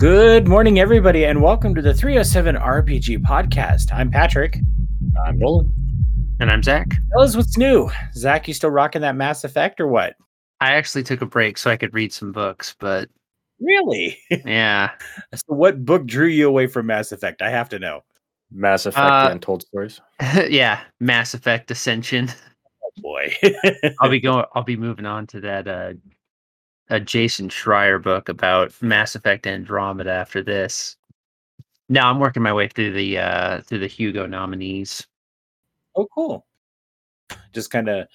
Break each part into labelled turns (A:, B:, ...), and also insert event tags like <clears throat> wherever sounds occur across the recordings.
A: Good morning, everybody, and welcome to the 307 RPG podcast. I'm Patrick.
B: I'm Nolan.
C: And I'm Zach.
A: Tell us what's new. Zach, you still rocking that Mass Effect or what?
C: I actually took a break so I could read some books, but
A: Really?
C: yeah. <laughs>
A: so, what book drew you away from Mass Effect? I have to know.
B: Mass Effect
C: Uh,
B: the Untold Stories. <laughs>
C: yeah. Mass Effect Ascension.
A: Oh, boy.
C: I'll be <laughs> going I'll be moving on to that uh a Jason Schreier book about Mass Effect Andromeda after this. Now I'm working my way through the uh through the Hugo nominees.
A: oh, cool. Just kind of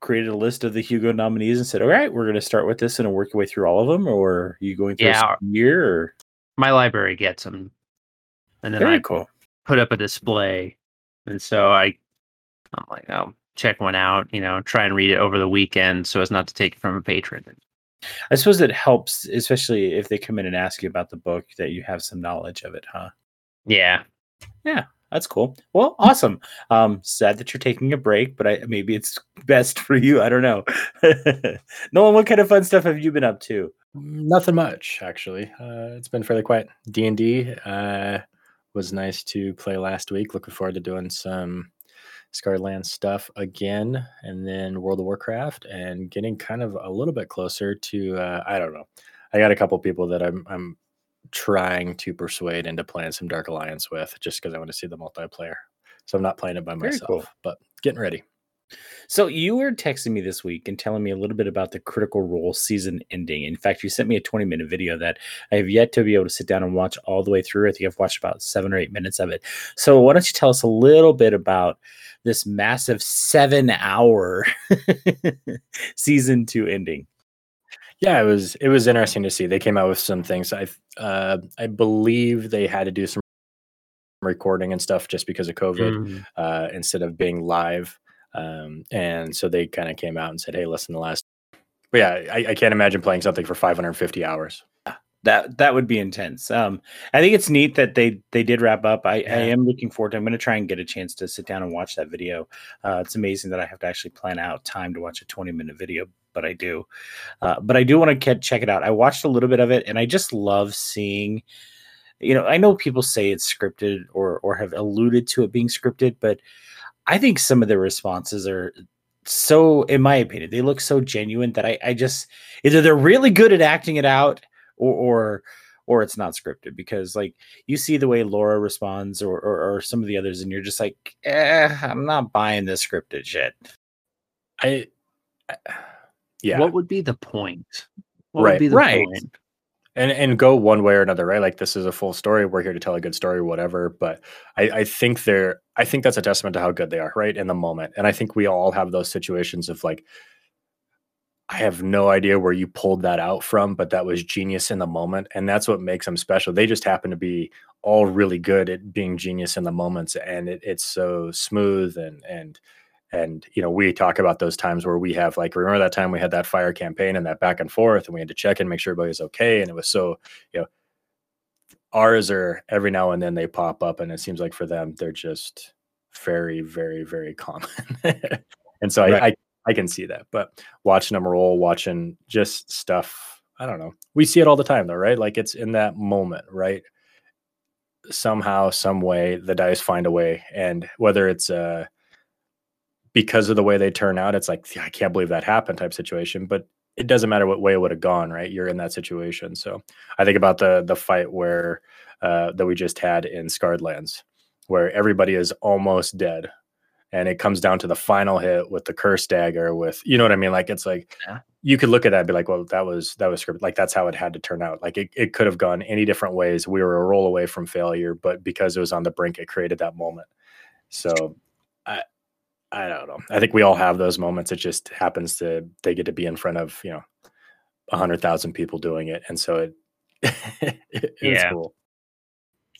A: created a list of the Hugo nominees and said, all right, we're going to start with this and work your way through all of them. Or are you going through
C: Yeah.
A: a year? Or...
C: My library gets them. And then
A: Very
C: I
A: cool.
C: put up a display. And so I I'm like, I'll check one out, you know, try and read it over the weekend so as not to take it from a patron.
A: I suppose it helps, especially if they come in and ask you about the book, that you have some knowledge of it, huh?
C: Yeah.
A: Yeah, that's cool. Well, awesome. Um, sad that you're taking a break, but I maybe it's best for you. I don't know. <laughs> Nolan, what kind of fun stuff have you been up to?
B: Nothing much, actually. Uh, it's been fairly quiet. D and D uh, was nice to play last week. Looking forward to doing some Scarred Lands stuff again, and then World of Warcraft, and getting kind of a little bit closer to. Uh, I don't know. I got a couple people that I'm I'm trying to persuade into playing some Dark Alliance with, just because I want to see the multiplayer. So I'm not playing it by
A: Very
B: myself,
A: cool.
B: but getting ready.
A: So you were texting me this week and telling me a little bit about the Critical Role season ending. In fact, you sent me a 20 minute video that I have yet to be able to sit down and watch all the way through. I think I've watched about seven or eight minutes of it. So why don't you tell us a little bit about this massive seven hour <laughs> season two ending?
B: Yeah, it was it was interesting to see. They came out with some things. I uh, I believe they had to do some recording and stuff just because of COVID
C: Mm.
B: uh, instead of being live. Um, and so they kind of came out and said, "Hey, listen, the last." But yeah, I, I can't imagine playing something for 550 hours.
A: that that would be intense. Um, I think it's neat that they they did wrap up. I, I am looking forward to. I'm going to try and get a chance to sit down and watch that video. Uh, it's amazing that I have to actually plan out time to watch a 20 minute video, but I do. Uh, but I do want to check it out. I watched a little bit of it, and I just love seeing. You know, I know people say it's scripted or or have alluded to it being scripted, but I think some of the responses are so, in my opinion, they look so genuine that I, I just either they're really good at acting it out or or or it's not scripted because like you see the way Laura responds or or, or some of the others and you're just like eh, I'm not buying this scripted shit.
B: I, I- yeah,
C: What would be the point? What
B: Right,
C: would be the
A: right.
C: point?
B: And and go one way or another, right? Like this is a full story. We're here to tell a good story, whatever. But I, I think they're I think that's a testament to how good they are, right? In the moment. And I think we all have those situations of like, I have no idea where you pulled that out from, but that was genius in the moment. And that's what makes them special. They just happen to be all really good at being genius in the moments. And it, it's so smooth and and and you know, we talk about those times where we have like remember that time we had that fire campaign and that back and forth and we had to check and make sure everybody was okay. And it was so, you know, ours are every now and then they pop up and it seems like for them they're just very very very common <laughs> and so
A: Right.
B: I, I i can see that but watching them roll watching just stuff i don't know we see it all the time though right like it's in that moment right somehow some way the dice find a way and whether it's uh because of the way they turn out it's like "Yeah, i can't believe that happened type situation but it doesn't matter what way it would have gone right you're in that situation so I think about the the fight where uh, that we just had in Scarred Lands, where everybody is almost dead, and it comes down to the final hit with the curse dagger. With you know what I mean? Like it's like
C: Yeah.
B: you could look at that and be like, well, that was that was scripted. Like that's how it had to turn out. Like it, it could have gone any different ways. We were a roll away from failure, but because it was on the brink, it created that moment. So I I don't know. I think we all have those moments. It just happens to they get to be in front of you know a hundred thousand people doing it, and so it <laughs> it's
C: Yeah.
B: cool.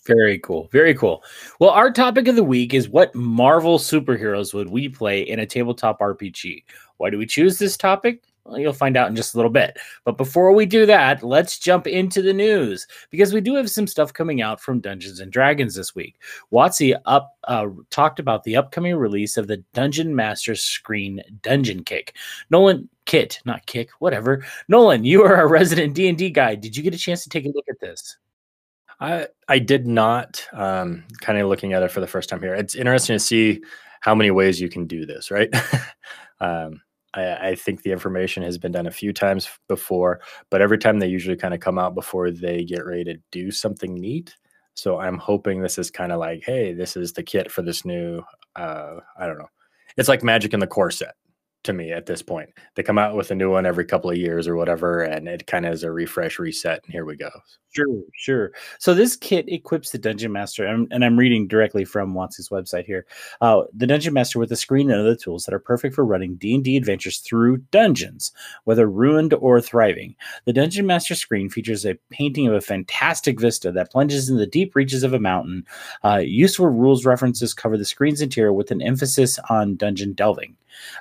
A: Very cool. Very cool. Well, our topic of the week is what Marvel superheroes would we play in a tabletop RPG? Why do we choose this topic? You'll find out in just a little bit. But before we do that, let's jump into the news because we do have some stuff coming out from Dungeons and Dragons this week. WotC up uh, talked about the upcoming release of the Dungeon Master Screen Dungeon Kick. Nolan Kit, not Kick, whatever. Nolan, you are our resident D and D guy. Did you get a chance to take a look at this?
B: I I did not. Um, kind of looking at it for the first time here. It's interesting to see how many ways you can do this, right? <laughs> um, I, I, think the information has been done a few times before, but every time they usually kind of come out before they get ready to do something neat. So I'm hoping this is kind of like, hey, this is the kit for this new. Uh, I don't know. It's like Magic in the core set to me at this point. They come out with a new one every couple of years or whatever, and it kind of is a refresh, reset, and here we go.
A: Sure, sure. So this kit equips the Dungeon Master, and, I'm reading directly from WotC's website here. Uh, the Dungeon Master with a screen and other tools that are perfect for running D&D adventures through dungeons, whether ruined or thriving. The Dungeon Master screen features a painting of a fantastic vista that plunges in the deep reaches of a mountain. Uh, useful rules references cover the screen's interior with an emphasis on dungeon delving.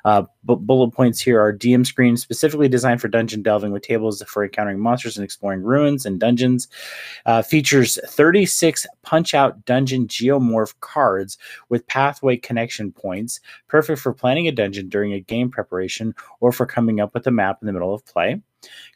A: Uh, bullet points here are DM screens specifically designed for dungeon delving with tables for encountering monsters and exploring ruins and dungeons. Uh, features 36 punch out dungeon geomorph cards with pathway connection points, perfect for planning a dungeon during a game preparation or for coming up with a map in the middle of play.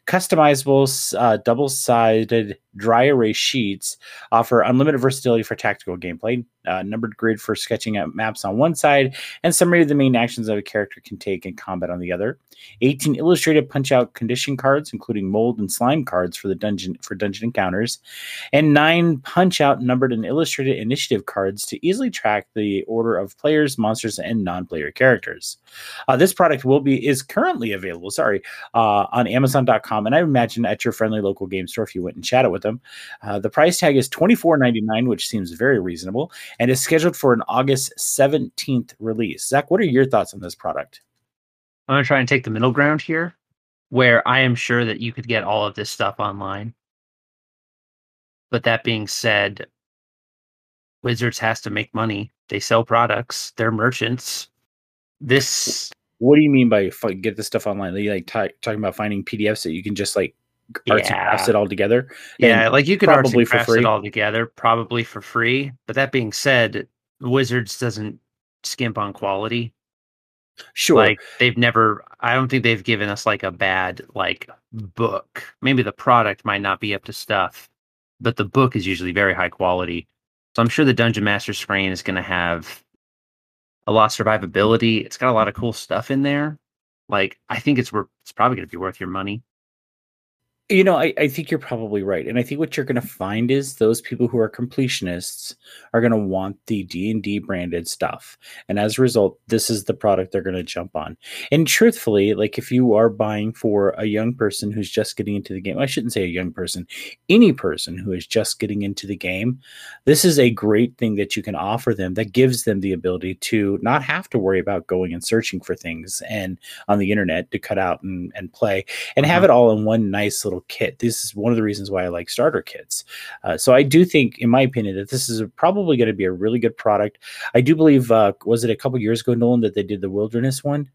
A: Customizable uh, double sided dry erase sheets offer unlimited versatility for tactical gameplay, uh, numbered grid for sketching out maps on one side, and summary of the main actions that a character can take in combat on the other. 18 illustrated punch out condition cards, including mold and slime cards for the dungeon for dungeon encounters, and nine punch out numbered and illustrated initiative cards to easily track the order of players, monsters, and non-player characters. Uh, this product will be is currently available, sorry, uh, on Amazon.com, and I imagine at your friendly local game store if you went and chatted with them. Uh, the price tag is $24.99, which seems very reasonable, and is scheduled for an August 17th release. Zach, what are your thoughts on this product?
C: I'm going to try and take the middle ground here, where I am sure that you could get all of this stuff online. But that being said, Wizards has to make money. They sell products, they're merchants. This.
A: What do you mean by get this stuff online? Are you like t- talking about finding PDFs that you can just like arts yeah. and crafts it all together.
C: Yeah, like you could probably and crafts it all together, probably for free. But that being said, Wizards doesn't skimp on quality.
A: Sure.
C: Like they've never I don't think they've given us like a bad like book. Maybe the product might not be up to stuff, but the book is usually very high quality. So I'm sure the Dungeon Master screen is going to have a lot of survivability. It's got a lot of cool stuff in there. Like I think it's worth it's probably going to be worth your money.
A: You know, I, I think you're probably right, and I think what you're going to find is those people who are completionists are going to want the D and D branded stuff, and as a result, this is the product they're going to jump on. And truthfully, like if you are buying for a young person who's just getting into the game, I shouldn't say a young person, any person who is just getting into the game, this is a great thing that you can offer them that gives them the ability to not have to worry about going and searching for things and on the internet to cut out and, and play and have mm-hmm. it all in one nice little kit. This is one of the reasons why I like starter kits. Uh, so I do think, in my opinion, that this is probably going to be a really good product. I do believe, uh, was it a couple years ago, Nolan, that they did the Wilderness one?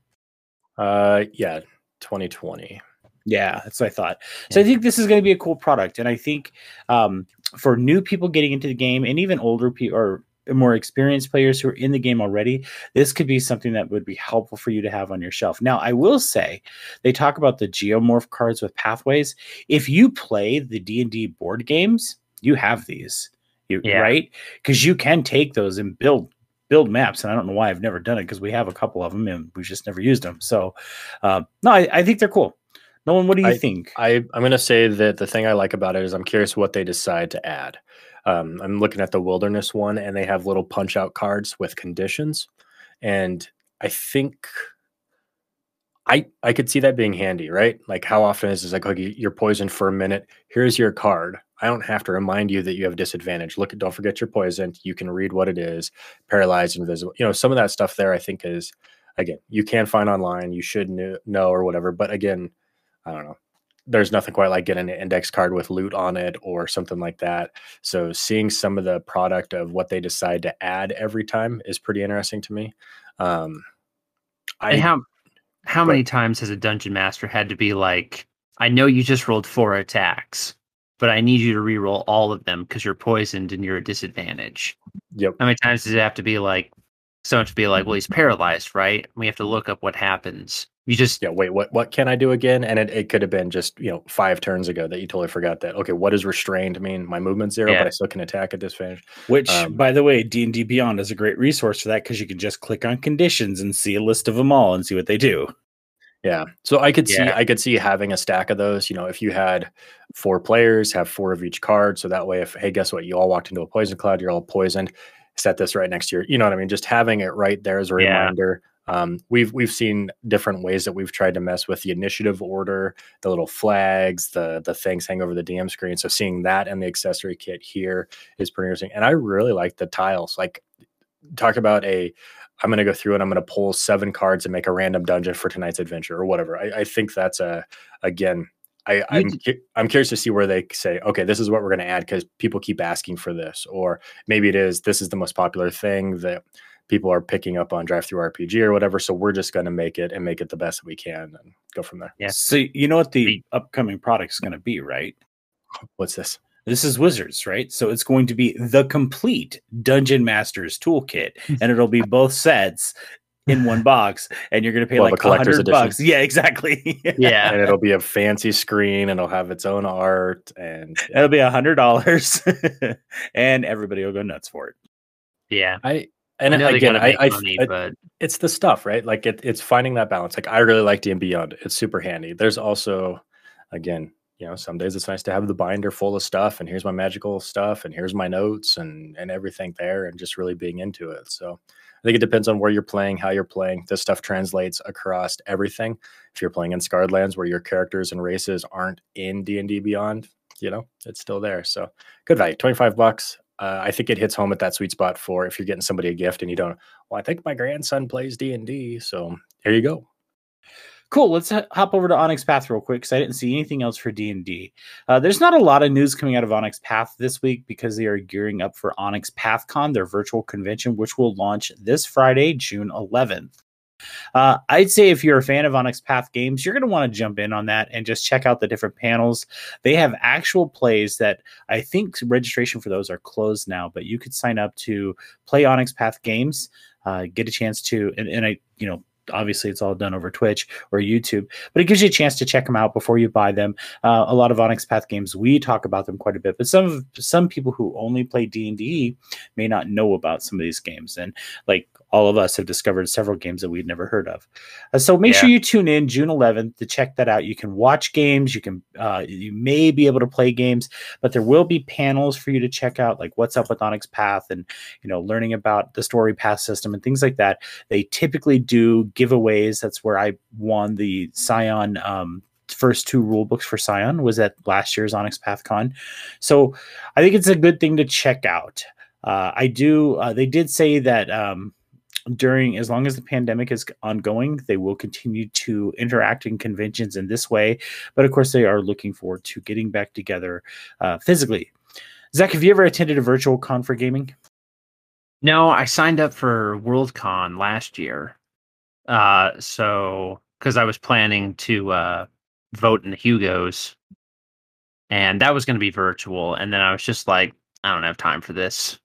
B: Uh, yeah, 2020.
A: Yeah, that's what I thought. So I think this is going to be a cool product, and I think um, for new people getting into the game, and even older people or more experienced players who are in the game already, this could be something that would be helpful for you to have on your shelf. Now, I will say they talk about the geomorph cards with pathways. If you play the D&D board games, you have these. You, yeah. right? Cuz you can take those and build build maps and I don't know why I've never done it because we have a couple of them and we've just never used them. So, uh, no, I, I think they're cool. Nolan, what do you
B: I,
A: think?
B: I, I'm going to say that the thing I like about it is I'm curious what they decide to add. Um, I'm looking at the wilderness one, and they have little punch out cards with conditions, and I think I I could see that being handy, right? Like how often is this like, okay, you're poisoned for a minute. Here's your card. I don't have to remind you that you have disadvantage. Look, don't forget you're poisoned. You can read what it is. Paralyzed, invisible. You know, some of that stuff there. I think is again you can find online. You should know or whatever. But again, I don't know there's nothing quite like getting an index card with loot on it or something like that. So seeing some of the product of what they decide to add every time is pretty interesting to me. Um,
C: I and how how but, many times has a dungeon master had to be like, I know you just rolled four attacks, but I need you to re-roll all of them because you're poisoned and you're at disadvantage.
B: Yep.
C: How many times does it have to be like someone to be like, well, he's paralyzed, right? We have to look up what happens You just
B: yeah, wait, what what can I do again? And it, it could have been just, you know, five turns ago that you totally forgot that. Okay, what does restrained mean? My movement zero,
C: Yeah.
B: but I still can attack at this disadvantage.
A: Which,
B: Um,
A: by the way, D and D Beyond is a great resource for that because you can just click on conditions and see a list of them all and see what they do.
B: Yeah. So I could see I could see having a stack of those. You know, if you had four players, have four of each card. So that way if hey, guess what? You all walked into a poison cloud, you're all poisoned. Set this right next to your, you know what I mean? Just having it right there as a
C: Yeah.
B: reminder. Um, we've we've seen different ways that we've tried to mess with the initiative order, the little flags, the the things hang over the DM screen. So seeing that and the accessory kit here is pretty interesting. And I really like the tiles. Like talk about a I'm going to go through and I'm going to pull seven cards and make a random dungeon for tonight's adventure or whatever. I, I think that's a again. I, I'm cu- I'm curious to see where they say, okay, this is what we're going to add because people keep asking for this, or maybe it is this is the most popular thing that people are picking up on Drive Through RPG or whatever. So we're just going to make it and make it the best that we can and go from there.
C: Yeah.
A: So you know what the
C: The-
A: upcoming product is going to be, right?
B: What's this?
A: This is Wizards, right? So it's going to be the complete Dungeon Masters toolkit, <laughs> and it'll be both sets in one <laughs> box, and you're going to pay
B: Well, the
A: like a
B: collector's
A: hundred
B: edition.
A: bucks. Yeah, exactly. <laughs>
C: yeah.
B: And it'll be a fancy screen and it'll have its own art and
A: It'll be a hundred dollars, and everybody will go nuts for it.
C: Yeah.
B: I and again I, I,
C: money,
B: I
C: but
B: it's the stuff, right? Like it, it's finding that balance. Like I really like D and Beyond. It's super handy. There's also, again, you know, some days it's nice to have the binder full of stuff, and here's my magical stuff, and here's my notes, and and everything there, and just really being into it. So I think it depends on where you're playing, how you're playing. This stuff translates across everything. If you're playing in Scarred Lands, where your characters and races aren't in D and D Beyond, you know, it's still there. So good value, twenty five bucks. Uh, I think it hits home at that sweet spot for if you're getting somebody a gift and you don't well, I think my grandson plays D and D, so here you go.
A: Cool. Let's hop over to Onyx Path real quick because I didn't see anything else for D and D. Uh, there's not a lot of news coming out of Onyx Path this week because they are gearing up for Onyx PathCon, their virtual convention, which will launch this Friday, June 11th. Uh, I'd say if you're a fan of Onyx Path games, you're going to want to jump in on that and just check out the different panels. They have actual plays that I think registration for those are closed now, but you could sign up to play Onyx Path games, uh, get a chance to, and, and I, you know, obviously it's all done over Twitch or YouTube, but it gives you a chance to check them out before you buy them. Uh, a lot of Onyx Path games, we talk about them quite a bit, but some of some people who only play D and D may not know about some of these games, and like all of us have discovered several games that we'd never heard of. Uh, so make sure you tune in June 11th to check that out. You can watch games, you can uh, you may be able to play games, but there will be panels for you to check out, like what's up with Onyx Path, and you know learning about the story path system and things like that. They typically do giveaways. That's where I won the Scion um, first two rule books for Scion was at last year's Onyx PathCon. So I think it's a good thing to check out. Uh, I do. Uh, they did say that um, during as long as the pandemic is ongoing, they will continue to interact in conventions in this way. But of course, they are looking forward to getting back together uh, physically. Zach, have you ever attended a virtual con for gaming?
C: No, I signed up for Worldcon last year. Uh, so because I was planning to uh, vote in the Hugos, and that was going to be virtual, and then I was just like, I don't have time for this.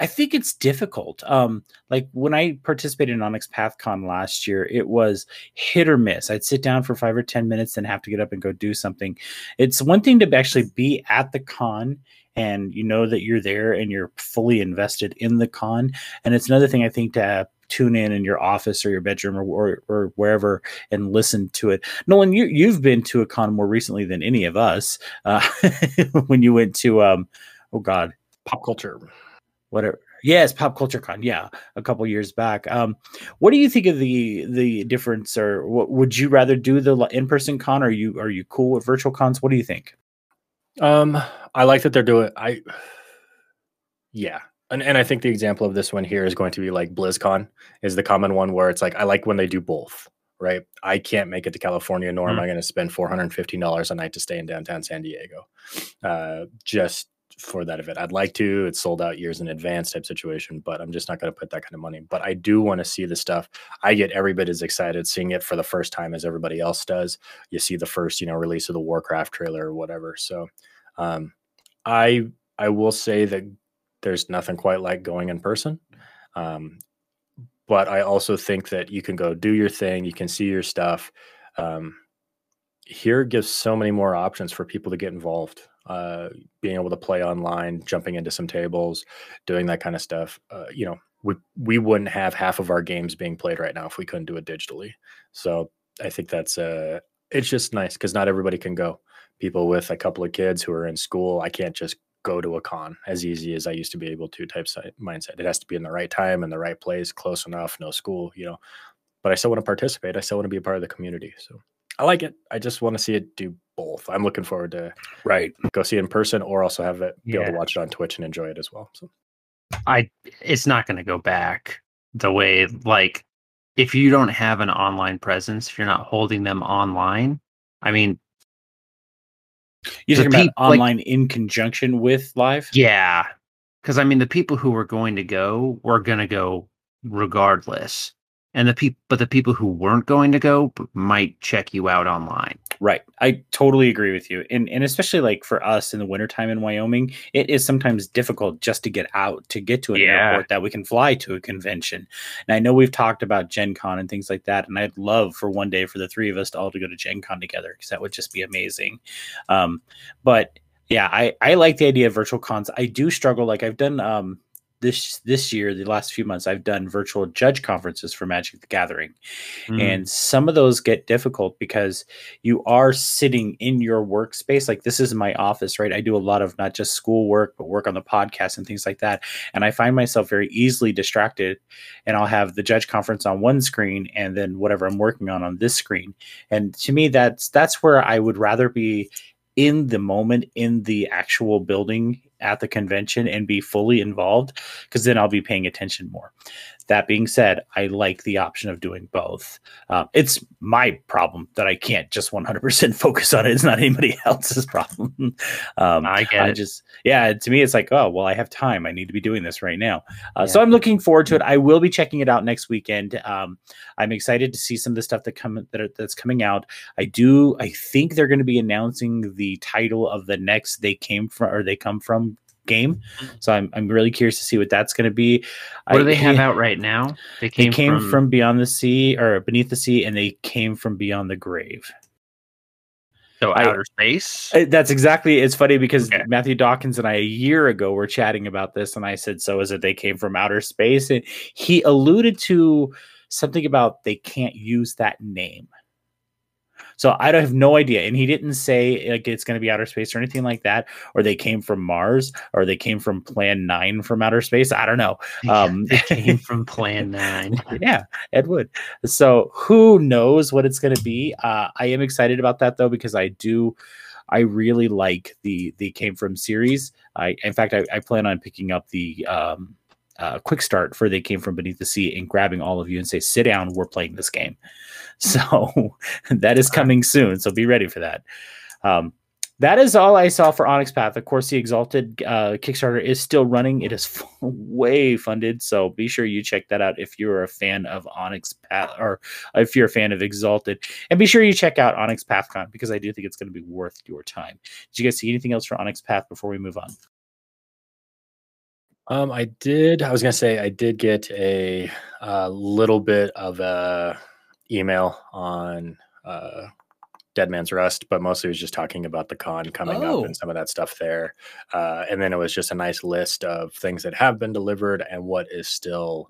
A: I think it's difficult. Um, like when I participated in Onyx PathCon last year, it was hit or miss. I'd sit down for five or ten minutes, and have to get up and go do something. It's one thing to actually be at the con and you know that you're there and you're fully invested in the con, and it's another thing I think to uh, tune in in your office or your bedroom or, or, or wherever and listen to it. Nolan, you you've been to a con more recently than any of us. Uh, <laughs> when you went to um, oh god,
B: Pop culture.
A: Whatever. Yes, pop culture con. Yeah, a couple years back. Um, what do you think of the the difference, or what would you rather do the in person con? Or are you are you cool with virtual cons? What do you think?
B: Um, I like that they're doing. I, yeah, and and I think the example of this one here is going to be like BlizzCon is the common one where it's like I like when they do both. Right, I can't make it to California, nor am
C: Mhm.
B: I going to spend four hundred and fifteen dollars a night to stay in downtown San Diego, uh, just for that event. I'd like to. It's sold out years in advance type situation, but I'm just not going to put that kind of money. But I do want to see the stuff. I get every bit as excited seeing it for the first time as everybody else does. You see the first, you know, release of the Warcraft trailer or whatever. So um, I I will say that there's nothing quite like going in person. Um, but I also think that you can go do your thing, you can see your stuff. Um, here gives so many more options for people to get involved. Uh, being able to play online, jumping into some tables, doing that kind of stuff. Uh, you know, we we wouldn't have half of our games being played right now if we couldn't do it digitally. So I think that's uh, it's just nice because not everybody can go. People with a couple of kids who are in school, I can't just go to a con as easy as I used to be able to type mindset. It has to be in the right time and the right place, close enough, no school, you know. But I still want to participate. I still want to be a part of the community. So I like it. I just want to see it do both. I'm looking forward to
A: right
B: go see it in person or also have it be yeah. able to watch it on Twitch and enjoy it as well. So
C: I it's not going to go back the way like if you don't have an online presence, if you're not holding them online, I mean
A: you're talking about online like, in conjunction with live?
C: Yeah. Because I mean the people who were going to go were gonna go regardless and the people but the people who weren't going to go might check you out online.
A: Right. I totally agree with you. And and especially like for us in the wintertime in wyoming it is sometimes difficult just to get out to get to an yeah. airport that we can fly to a convention. And i know we've talked about gen con and things like that and i'd love for one day for the three of us to all to go to gen con together because that would just be amazing. Um, but yeah i i like the idea of virtual cons. I do struggle like i've done um this this year, the last few months, I've done virtual judge conferences for Magic the Gathering, mm. and some of those get difficult because you are sitting in your workspace. Like this is my office, right? I do a lot of not just school work, but work on the podcast and things like that, and I find myself very easily distracted. And I'll have the judge conference on one screen, and then whatever I'm working on on this screen. And to me, that's that's where I would rather be in the moment in the actual building at the convention and be fully involved because then I'll be paying attention more. That being said, I like the option of doing both. Uh, it's my problem that I can't just 100% <laughs> focus on it. It's not anybody <laughs> else's problem. <laughs>
C: um, I get I.
A: Just yeah, to me, it's like oh well, I have time. I need to be doing this right now. Uh, yeah. So I'm looking forward to it. I will be checking it out next weekend. Um, I'm excited to see some of the stuff that come that are, that's coming out. I do. I think they're going to be announcing the title of the next "They Came From" or "They Come From" game. So I'm I'm really curious to see what that's going to be.
C: What I, do they have <laughs> out right now?
A: They came, they came from... from Beyond the Sea or Beneath the Sea, and they came from Beyond the Grave.
C: So outer space.
A: that's exactly. It's funny because okay. Matthew Dawkins and I a year ago were chatting about this, and I said, "So is it they came from outer space?" And he alluded to something about they can't use that name. So I have no idea. And he didn't say like it's going to be outer space or anything like that, or they came from Mars, or they came from Plan Nine from outer space. I don't know. <laughs>
C: Um, they came <laughs> from Plan Nine. <laughs>
A: yeah, Ed Wood. So who knows what it's going to be? Uh, I am excited about that though because I do. I really like the the came from series. I in fact I, I plan on picking up the um, uh, quick start for they came from beneath the sea and grabbing all of you and say sit down we're playing this game <laughs> So that is coming soon. So be ready for that. Um, that is all I saw for Onyx Path. Of course, the Exalted uh, Kickstarter is still running. It is <laughs> way funded, so be sure you check that out if you're a fan of Onyx Path or if you're a fan of Exalted, and be sure you check out Onyx PathCon because I do think it's going to be worth your time. Did you guys see anything else for Onyx Path before we move on?
B: Um, I did. I was gonna say I did get a, a little bit of a email on uh, Dead Man's Rust, but mostly it was just talking about the con coming oh. up and some of that stuff there. Uh, and then it was just a nice list of things that have been delivered and what is still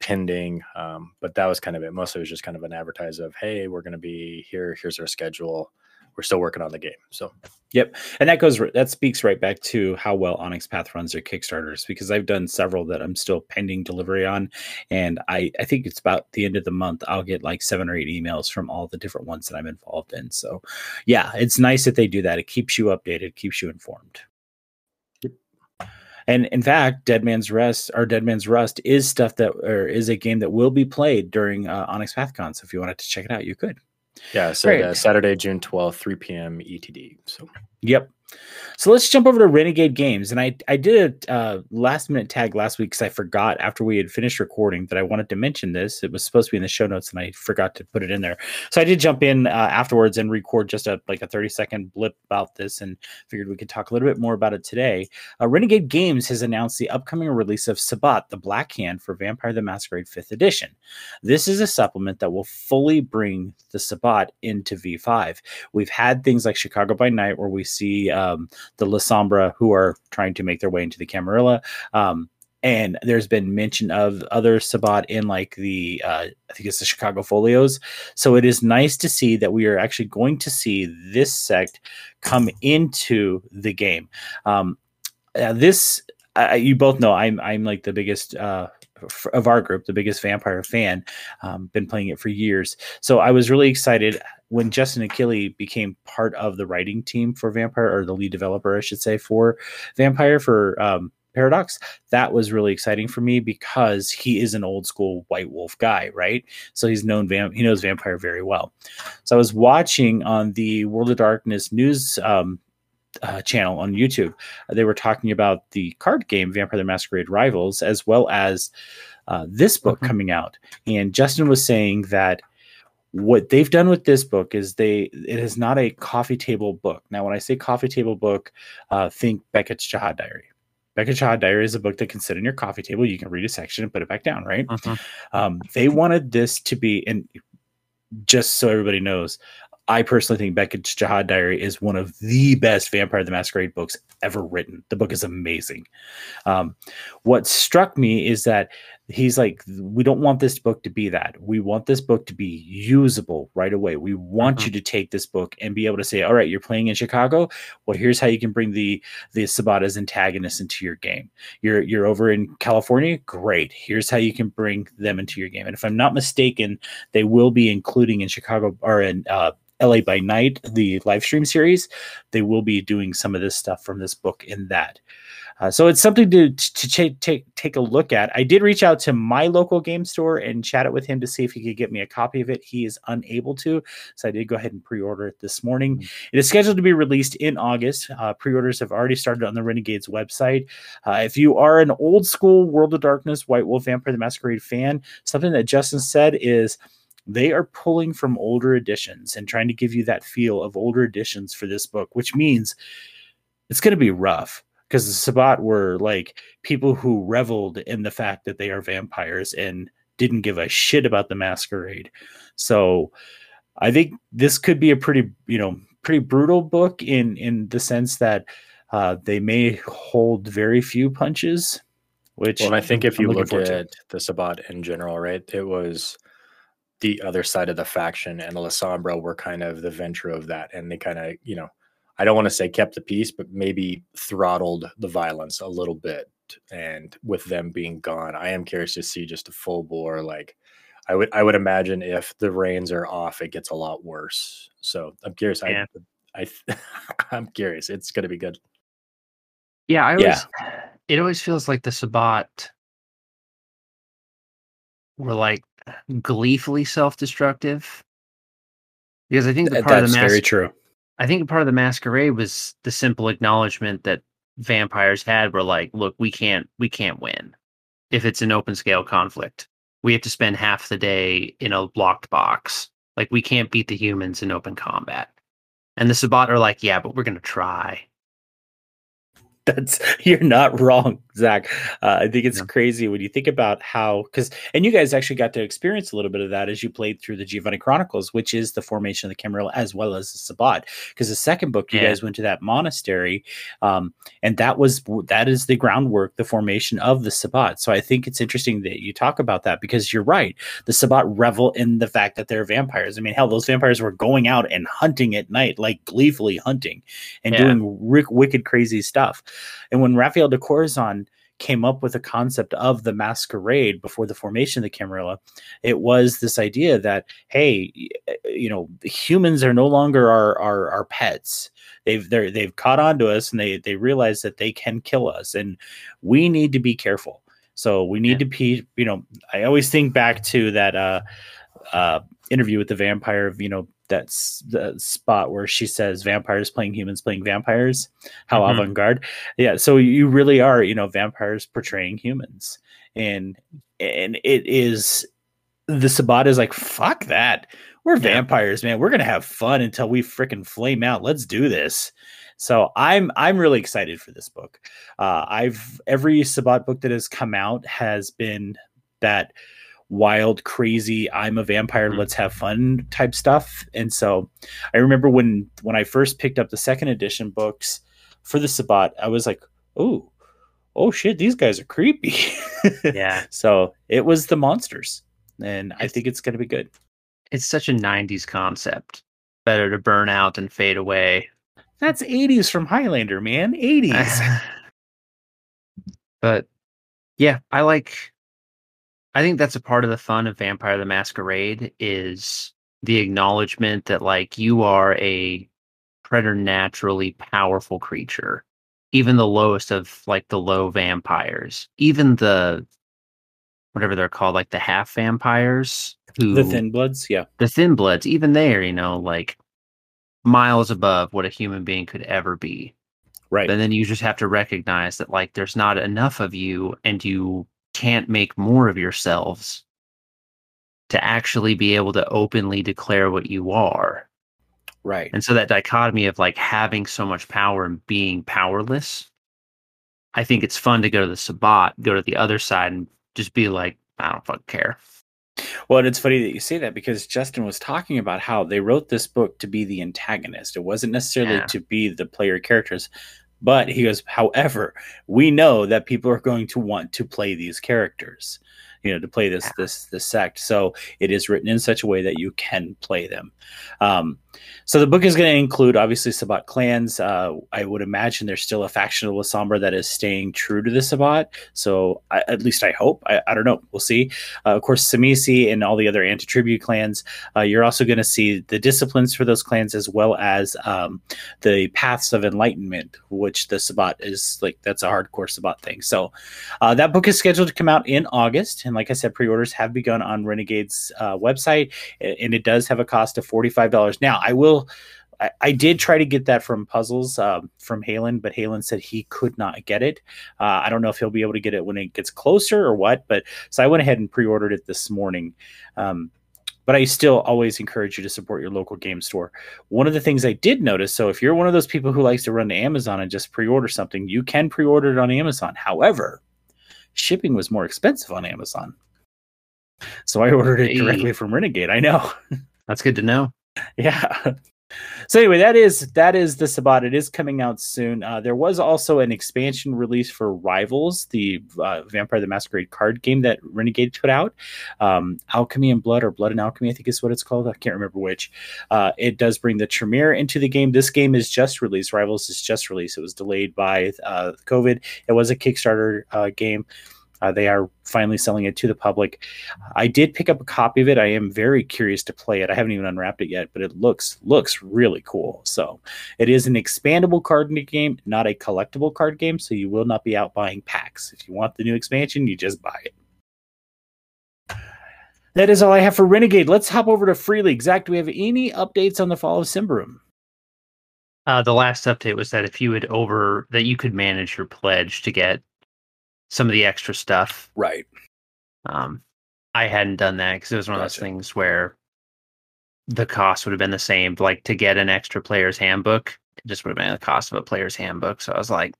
B: pending. Um, but that was kind of it. Mostly it was just kind of an advertise of, hey, we're going to be here. Here's our schedule we're still working on the game. So,
A: yep, and that goes that speaks right back to how well Onyx Path runs their Kickstarters because I've done several that I'm still pending delivery on, and I I think it's about the end of the month I'll get like seven or eight emails from all the different ones that I'm involved in. So, yeah, it's nice that they do that. It keeps you updated, keeps you informed. And in fact, Dead Man's Rest or Dead Man's Rust is stuff that or is a game that will be played during uh, Onyx PathCon. So if you wanted to check it out, you could.
B: Yeah, so uh, Saturday, June twelfth, three p.m. ETD. So
A: Yep. So let's jump over to Renegade Games, and I I did a uh, last minute tag last week because I forgot after we had finished recording that I wanted to mention this. It was supposed to be in the show notes, and I forgot to put it in there. So I did jump in uh, afterwards and record just a like a thirty second blip about this, and figured we could talk a little bit more about it today. Uh, Renegade Games has announced the upcoming release of Sabbat, the Black Hand for Vampire the Masquerade Fifth Edition. This is a supplement that will fully bring the Sabbat into V5. We've had things like Chicago by Night, where we see um, the Lasombra who are trying to make their way into the Camarilla. Um, and there's been mention of other Sabbat in like the uh, I think it's the Chicago Folios. So it is nice to see that we are actually going to see this sect come into the game. Um, uh, this uh, you both know I'm I'm like the biggest uh, of our group, the biggest vampire fan. Um, been playing it for years, so I was really excited when Justin Achilli became part of the writing team for Vampire, or the lead developer, I should say, for Vampire for um, Paradox. That was really exciting for me because he is an old school White Wolf guy, right? So he's known Vamp, he knows Vampire very well. So I was watching on the World of Darkness news um, uh, channel on YouTube. they were talking about the card game Vampire the Masquerade Rivals, as well as uh, this book mm-hmm. coming out. And Justin was saying that what they've done with this book is they it is not a coffee table book. Now, when I say coffee table book, uh, think Beckett's Jihad Diary. Beckett's Jihad Diary is a book that can sit on your coffee table. You can read a section and put it back down, right? Uh-huh. Um, they wanted this to be, and just so everybody knows, I personally think Beckett's Jihad Diary is one of the best Vampire the Masquerade books ever written. The book is amazing. Um, what struck me is that he's like, we don't want this book to be that. We want this book to be usable right away. We want uh-huh. you to take this book and be able to say, all right, you're playing in Chicago. Well, here's how you can bring the the Sabbat as antagonists into your game. You're you're over in California. Great. Here's how you can bring them into your game. And if I'm not mistaken, they will be including in Chicago or in uh, LA by Night, the live stream series, they will be doing some of this stuff from this book in that. Uh, so it's something to to take take take a look at. I did reach out to my local game store and chat it with him to see if he could get me a copy of it. He is unable to, so I did go ahead and pre-order it this morning. Mm-hmm. It is scheduled to be released in August. Uh, pre-orders have already started on the Renegades website. Uh, if you are an old school World of Darkness, White Wolf, Vampire the Masquerade fan, something that Justin said is they are pulling from older editions and trying to give you that feel of older editions for this book, which means it's going to be rough because the Sabbat were like people who reveled in the fact that they are vampires and didn't give a shit about the masquerade. So I think this could be a pretty, you know, pretty brutal book in in the sense that uh, they may hold very few punches. Which
B: well, I think if you look at the Sabbat in general, right, it was the other side of the faction and the Lasombra were kind of the Ventrue of that. And they kind of, you know, I don't want to say kept the peace, but maybe throttled the violence a little bit. And with them being gone, I am curious to see just a full bore like I would I would imagine if the reins are off, it gets a lot worse. So I'm curious. Yeah. I I <laughs> I'm curious. It's gonna be good.
C: Yeah, I always yeah. it always feels like the Sabbat were like gleefully self-destructive because I think the part
A: That's
C: of the
A: mas- very true.
C: I think part of the masquerade was the simple acknowledgement that vampires had were like, look, we can't we can't win if it's an open scale conflict. We have to spend half the day in a locked box. Like we can't beat the humans in open combat. And the Sabbat are like, yeah, but we're gonna try
A: that's you're not wrong, Zach. Uh, I think it's yeah. crazy when you think about how because and you guys actually got to experience a little bit of that as you played through the Giovanni Chronicles, which is the formation of the Camarilla as well as the Sabbat. Because the second book, you yeah. guys went to that monastery, um, and that was that is the groundwork, the formation of the Sabbat. So I think it's interesting that you talk about that because you're right. The Sabbat revel in the fact that they're vampires. I mean, hell, those vampires were going out and hunting at night, like gleefully hunting and yeah. doing wicked, crazy stuff. And when Raphael de Corazon came up with the concept of the masquerade before the formation of the Camarilla, it was this idea that hey, you know, humans are no longer our our, our pets. They've they they've caught on to us and they they realize that they can kill us, and we need to be careful. So we need yeah. to be, you know, I always think back to that uh, uh, interview with the vampire of, you know, that's the spot where she says vampires playing humans playing vampires. How
C: Mhm.
A: avant-garde. Yeah so you really are you know vampires portraying humans. And and it is the Sabbat is like fuck that. We're
C: Yeah.
A: vampires man. We're gonna have fun until we freaking flame out. Let's do this. So i'm i'm really excited for this book. Uh i've every Sabbat book that has come out has been that wild crazy i'm a vampire
C: Mhm.
A: let's have fun type stuff and so i remember when when i first picked up the second edition books for the Sabbat, i was like oh oh shit these guys are creepy <laughs>
C: Yeah.
A: so it was the monsters and i think it's going to be good
C: It's such a 90s concept. Better to burn out and fade away.
A: that's 80s from highlander man 80s <laughs>
C: but yeah, I like I think that's a part of the fun of Vampire the Masquerade is the acknowledgement that like you are a preternaturally powerful creature. Even the lowest of like the low vampires. Even the whatever they're called, like the half vampires who
A: the thin bloods yeah
C: the thin bloods, even there, you know, like miles above what a human being could ever be.
A: right
C: And then you just have to recognize that like there's not enough of you and you can't make more of yourselves to actually be able to openly declare what you are.
A: right
C: And so that dichotomy of like having so much power and being powerless, I think it's fun to go to the Sabbat, go to the other side and just be like, I don't fucking care.
A: Well, and it's funny that you say that because Justin was talking about how they wrote this book to be the antagonist. It wasn't necessarily
C: Yeah.
A: to be the player characters, but he goes, however, we know that people are going to want to play these characters, you know, to play this
C: Yeah.
A: this this sect. So it is written in such a way that you can play them. Um, so the book is going to include obviously Sabbat clans. Uh, I would imagine there's still a faction of Lasombra that is staying true to the Sabbat. So I, at least I hope. I, I don't know. We'll see. Uh, of course, Tzimisce and all the other antitribu clans. Uh, you're also going to see the disciplines for those clans as well as um, the paths of enlightenment, which the Sabbat is like. That's a hardcore Sabbat thing. So uh, that book is scheduled to come out in August, and like I said, pre-orders have begun on Renegade's uh, website, and it does have a cost of forty-five dollars. Now, I will. I, I did try to get that from Puzzles um, from Halen, but Halen said he could not get it. Uh, I don't know if he'll be able to get it when it gets closer or what, but so I went ahead and pre-ordered it this morning. Um, but I still always encourage you to support your local game store. One of the things I did notice, so if you're one of those people who likes to run to Amazon and just pre-order something, you can pre-order it on Amazon. However, shipping was more expensive on Amazon. So I ordered it directly from Renegade. I know. <laughs>
C: That's good to know. <laughs>
A: Yeah. So anyway, that is that is the Sabbat. It is coming out soon. Uh, there was also an expansion release for Rivals, the uh, Vampire the Masquerade card game that Renegade put out. Um, Alchemy and Blood, or Blood and Alchemy, I think is what it's called. I can't remember which. Uh, it does bring the Tremere into the game. This game is just released. Rivals is just released. It was delayed by uh, COVID. It was a Kickstarter uh, game. Uh, they are finally selling it to the public. I did pick up a copy of it. I am very curious to play it. I haven't even unwrapped it yet, but it looks looks really cool. So it is an expandable card game, not a collectible card game. So you will not be out buying packs. If you want the new expansion, you just buy it. That is all I have for Renegade. Let's hop over to Free League. Zach, do we have any updates on the fall of Symbaroum?
C: Uh, the last update was that if you had over that you could manage your pledge to get some of the extra stuff.
A: Right.
C: Um, I hadn't done that because it was one of those things where the cost would have been the same. Like to get an extra player's handbook, it just would have been the cost of a player's handbook. So I was like,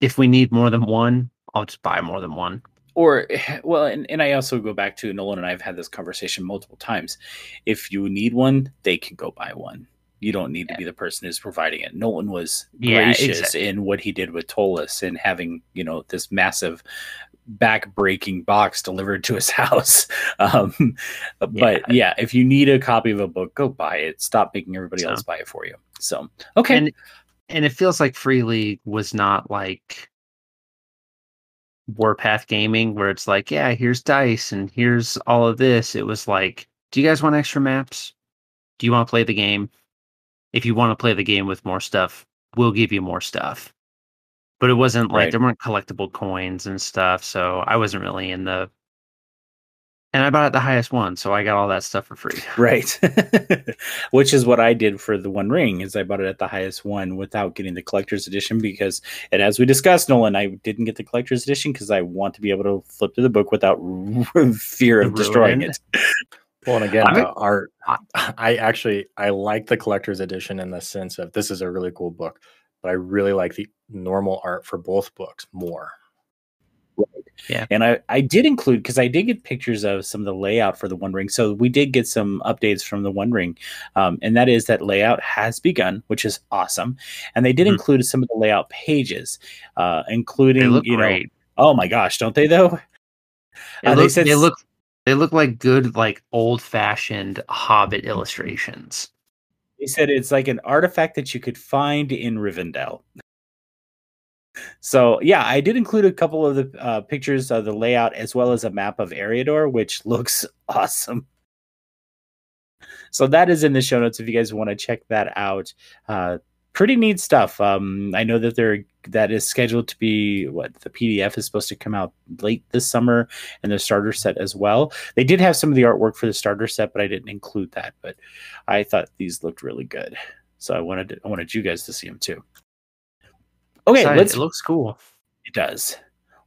C: if we need more than one, I'll just buy more than one.
A: or <sighs> well and, and i also go back to nolan and i've had this conversation multiple times if you need one they can go buy one you don't need to be the person who's providing it nolan was
C: Yeah,
A: gracious
C: exactly.
A: in what he did with tolus and having you know this massive back breaking box delivered to his <laughs> house um but yeah if you need a copy of a book go buy it stop making everybody
C: So-
A: else buy it for you so okay
C: And and it feels like Free League was not like Warpath Gaming, where it's like, yeah, here's dice and here's all of this. It was like, do you guys want extra maps? Do you want to play the game? If you want to play the game with more stuff, we'll give you more stuff. But it wasn't like
A: Right.
C: there weren't collectible coins and stuff, so I wasn't really in the And I bought it the highest one, so I got all that stuff for free. <laughs>
A: Right. <laughs> Which is what I did for the One Ring is I bought it at the highest one without getting the collector's edition because and as we discussed, Nolan, I didn't get the collector's edition because I want to be able to flip through the book without <laughs> fear of destroying it.
B: Well, and again, uh, art. <laughs> I actually I like the collector's edition in the sense of this is a really cool book, but I really like the normal art for both books more.
C: Yeah.
A: And I, I did include because I did get pictures of some of the layout for the One Ring. So we did get some updates from the One Ring. Um, and that is that layout has begun, which is awesome. And they did mm-hmm. include some of the layout pages, uh, including, you great. know, oh my gosh, don't they though?
C: Uh, they, said, they look they look like good, like old fashioned Hobbit illustrations.
A: They said it's like an artifact that you could find in Rivendell. So yeah, I did include a couple of the uh, pictures of the layout as well as a map of Eriador, which <laughs> looks awesome. So that is in the show notes if you guys want to check that out. Uh, pretty neat stuff. Um, I know that they're that is scheduled to be what the PDF is supposed to come out late this summer, and the starter set as well. They did have some of the artwork for the starter set, but I didn't include that. But I thought these looked really good, so I wanted to, I wanted you guys to see them too. Okay, let's.
C: It looks cool.
A: It does.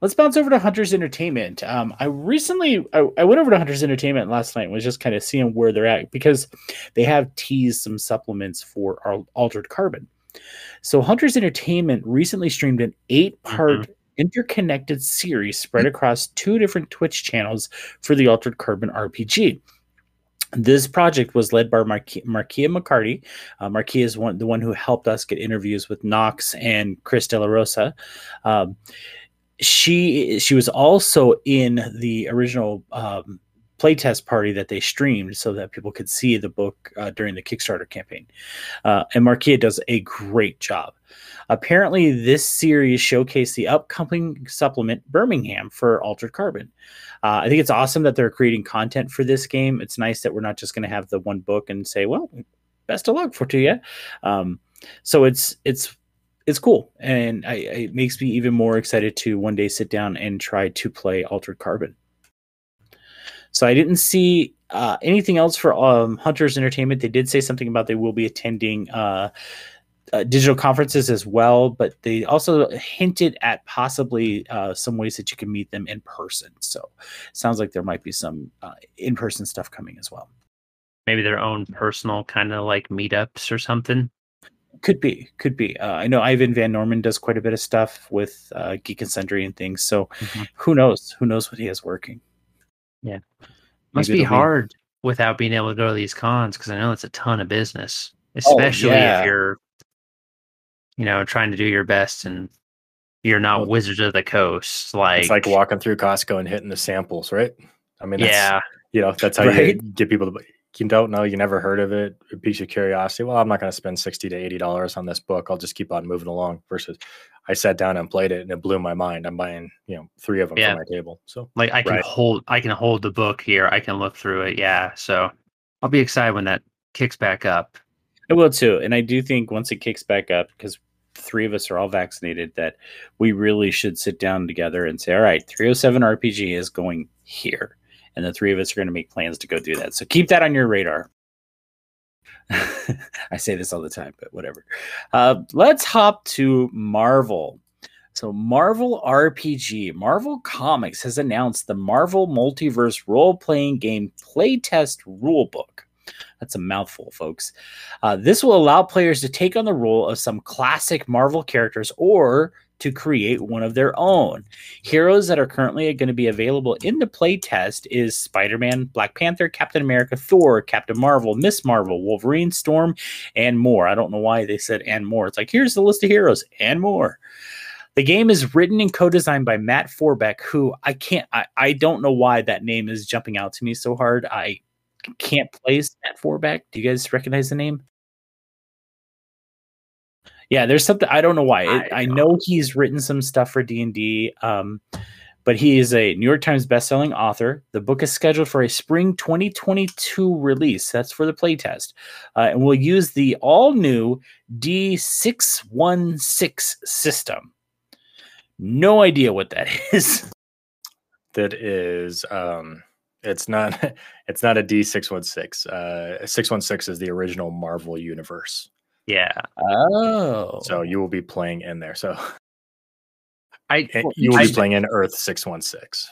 A: Let's bounce over to Hunters Entertainment. Um, I recently I, I, went over to Hunters Entertainment last night and was just kind of seeing where they're at because they have teased some supplements for our Altered Carbon. So Hunters Entertainment recently streamed an eight-part mm-hmm. interconnected series spread across two different Twitch channels for the Altered Carbon RPG. This project was led by Marquia McCarty. Uh, Marquia is one, the one who helped us get interviews with Knox and Chris De La Rosa. Um, she she was also in the original um, playtest party that they streamed so that people could see the book uh, during the Kickstarter campaign. Uh, and Marquia does a great job. Apparently, this series showcased the upcoming supplement Birmingham for Altered Carbon. Uh, I think it's awesome that they're creating content for this game. It's nice that we're not just going to have the one book and say, "Well, best of luck for to you." Um, so it's it's it's cool, and I, it makes me even more excited to one day sit down and try to play Altered Carbon. So I didn't see uh, anything else for um, Hunters Entertainment. They did say something about they will be attending uh, uh, digital conferences as well, but they also hinted at possibly uh, some ways that you can meet them in person. So sounds like there might be some uh, in person stuff coming as well.
C: Maybe their own personal kind of like meetups or something.
A: Could be, could be. Uh, I know Ivan Van Norman does quite a bit of stuff with uh, Geek and Sundry and things. So mm-hmm. who knows? Who knows what he has working?
C: Yeah, must Maybe be hard be... without being able to go to these cons because I know it's a ton of business, oh, especially oh, yeah. if you're you know, trying to do your best and you're not well, Wizards of the Coast. Like
B: it's like walking through Costco and hitting the samples, right? I mean, yeah, you know, that's how right? you get people to. You don't know, you never heard of it. It piques your curiosity. Well, I'm not going to spend sixty to eighty dollars on this book. I'll just keep on moving along. Versus, I sat down and played it, and it blew my mind. I'm buying, you know, three of them yeah. for my table. So,
C: like, I can right. hold, I can hold the book here. I can look through it. Yeah. So, I'll be excited when that kicks back up.
A: I will too, and I do think once it kicks back up, because three of us are all vaccinated, that we really should sit down together and say, all right, 307 RPG is going here. And the three of us are going to make plans to go do that. So keep that on your radar. <laughs> I say this all the time, but whatever. Uh, let's hop to Marvel. So, Marvel RPG, Marvel Comics has announced the Marvel Multiverse role playing game playtest rulebook. That's a mouthful, folks. Uh, this will allow players to take on the role of some classic Marvel characters or to create one of their own. Heroes that are currently going to be available in the playtest is Spider-Man, Black Panther, Captain America, Thor, Captain Marvel, Miss Marvel, Wolverine, Storm, and more. I don't know why they said and more. It's like here's the list of heroes and more. The game is written and co-designed by Matt Forbeck, who I can't I, I don't know why that name is jumping out to me so hard. I can't place Matt Forbeck. Do you guys recognize the name? Yeah, there's something I don't know why. I, I know he's written some stuff for D and D, um, but he is a New York Times bestselling author. The book is scheduled for a spring 2022 release. That's for the playtest, uh, and we'll use the all new D616 system. No idea what that <laughs> is.
B: That is um, It's not. <laughs> It's not a D six one six. Uh, six one six is the original Marvel universe.
C: Yeah.
A: Oh,
B: So you will be playing in there. So <laughs>
C: I
B: you will
C: I-
B: be playing in Earth six one six.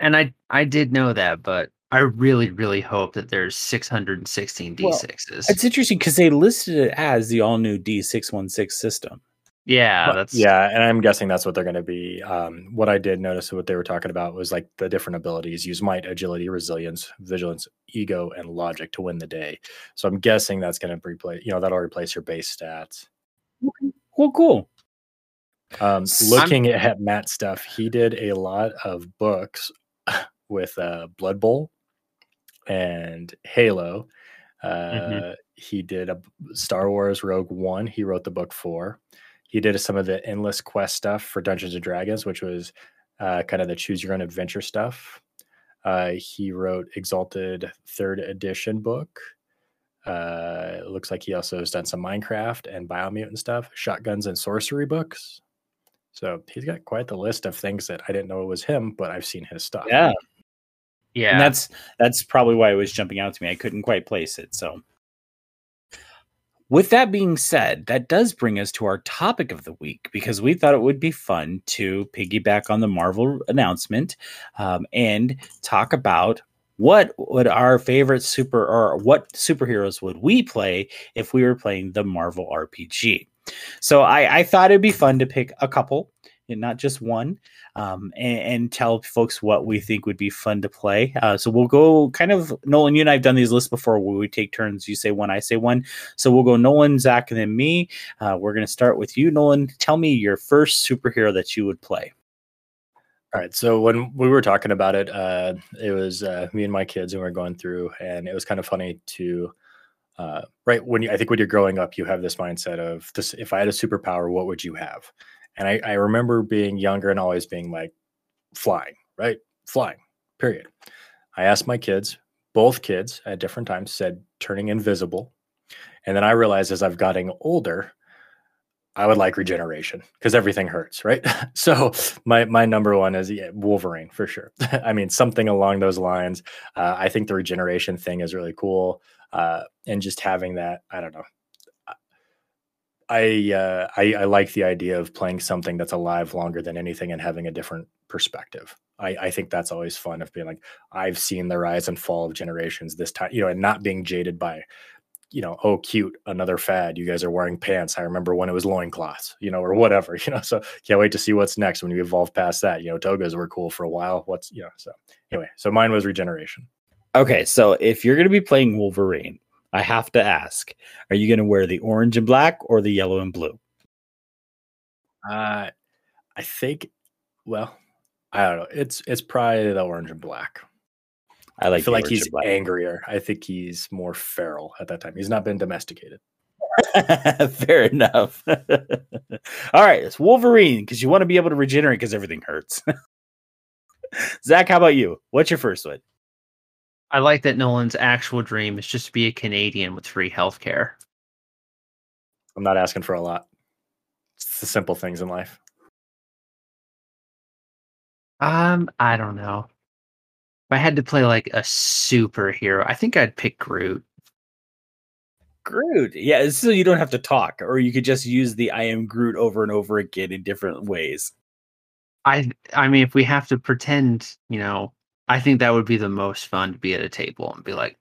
C: and I I did know that, but I really really hope that there's 616 D6s.
A: it's interesting because they listed it as the all new D six one six system.
C: Yeah,
B: But-
C: that's
B: yeah, and I'm guessing that's what they're going to be. Um, what I did notice what they were talking about was like the different abilities: use might, agility, resilience, vigilance, ego, and logic to win the day. So I'm guessing that's going to replace, you know, that'll replace your base stats.
A: Well, cool.
B: Um,
A: S-
B: looking at Matt's stuff, he did a lot of books <laughs> with uh, Blood Bowl and Halo. Uh,
C: Mhm.
B: He did a Star Wars Rogue One. He wrote the book for. He did some of the endless quest stuff for Dungeons and Dragons, which was uh, kind of the choose your own adventure stuff. Uh, he wrote Exalted Third Edition book. Uh, it looks like he also has done some Minecraft and Biomutant stuff, shotguns and sorcery books. So he's got quite the list of things that I didn't know it was him, but I've seen his stuff.
A: Yeah,
C: yeah.
A: and that's that's probably why it was jumping out to me. I couldn't quite place it. So, with that being said, that does bring us to our topic of the week because we thought it would be fun to piggyback on the Marvel announcement um, and talk about what would our favorite super or what superheroes would we play if we were playing the Marvel RPG. So I, I thought it'd be fun to pick a couple and not just one um, and, and tell folks what we think would be fun to play. Uh, so we'll go kind of Nolan. You and I have done these lists before where we take turns. You say one, I say one. So we'll go Nolan, Zach, and then me. Uh, we're going to start with you, Nolan. Tell me your first superhero that you would play.
B: All right. So when we were talking about it, uh, it was uh, me and my kids, and we were going through, and it was kind of funny to, uh, right when you, I think when you're growing up, you have this mindset of this: if I had a superpower, what would you have? And I, I remember being younger and always being like, flying, right? Flying. Period. I asked my kids, both kids at different times, said turning invisible, and then I realized as I've gotten older. I would like regeneration because everything hurts, right? <laughs> so my my number one is yeah, Wolverine for sure. <laughs> I mean something along those lines. Uh, I think the regeneration thing is really cool, uh, and just having that. I don't know. I, uh, I I like the idea of playing something that's alive longer than anything and having a different perspective. I, I think that's always fun of being like I've seen the rise and fall of generations this time, you know, and not being jaded by you know, oh, cute, another fad. You guys are wearing pants. I remember when it was loincloths, you know, or whatever, <laughs> you know. So can't wait to see what's next when you evolve past that. You know, togas were cool for a while. What's, you know, so anyway, so mine was regeneration.
A: Okay, so if you're to be playing Wolverine, I have to ask: Are you going to wear the orange and black or the yellow and blue?
B: Uh, I think, well, I don't know. It's it's probably the orange and black.
A: I like.
B: I feel like he's angrier. I think he's more feral at that time. He's not been domesticated. <laughs>
A: Fair enough. <laughs> All right, it's Wolverine because you want to be able to regenerate because everything hurts. <laughs> Zach, how about you? What's your first one?
C: I like that Nolan's actual dream is just to be a Canadian with free healthcare.
B: I'm not asking for a lot. It's the simple things in life.
C: Um, I don't know. If I had to play like a superhero, I think I'd pick Groot.
A: Groot. Yeah, so you don't have to talk, or you could just use the I am Groot over and over again in different ways.
C: I I mean, if we have to pretend, you know, I think that would be the most fun to be at a table and be like,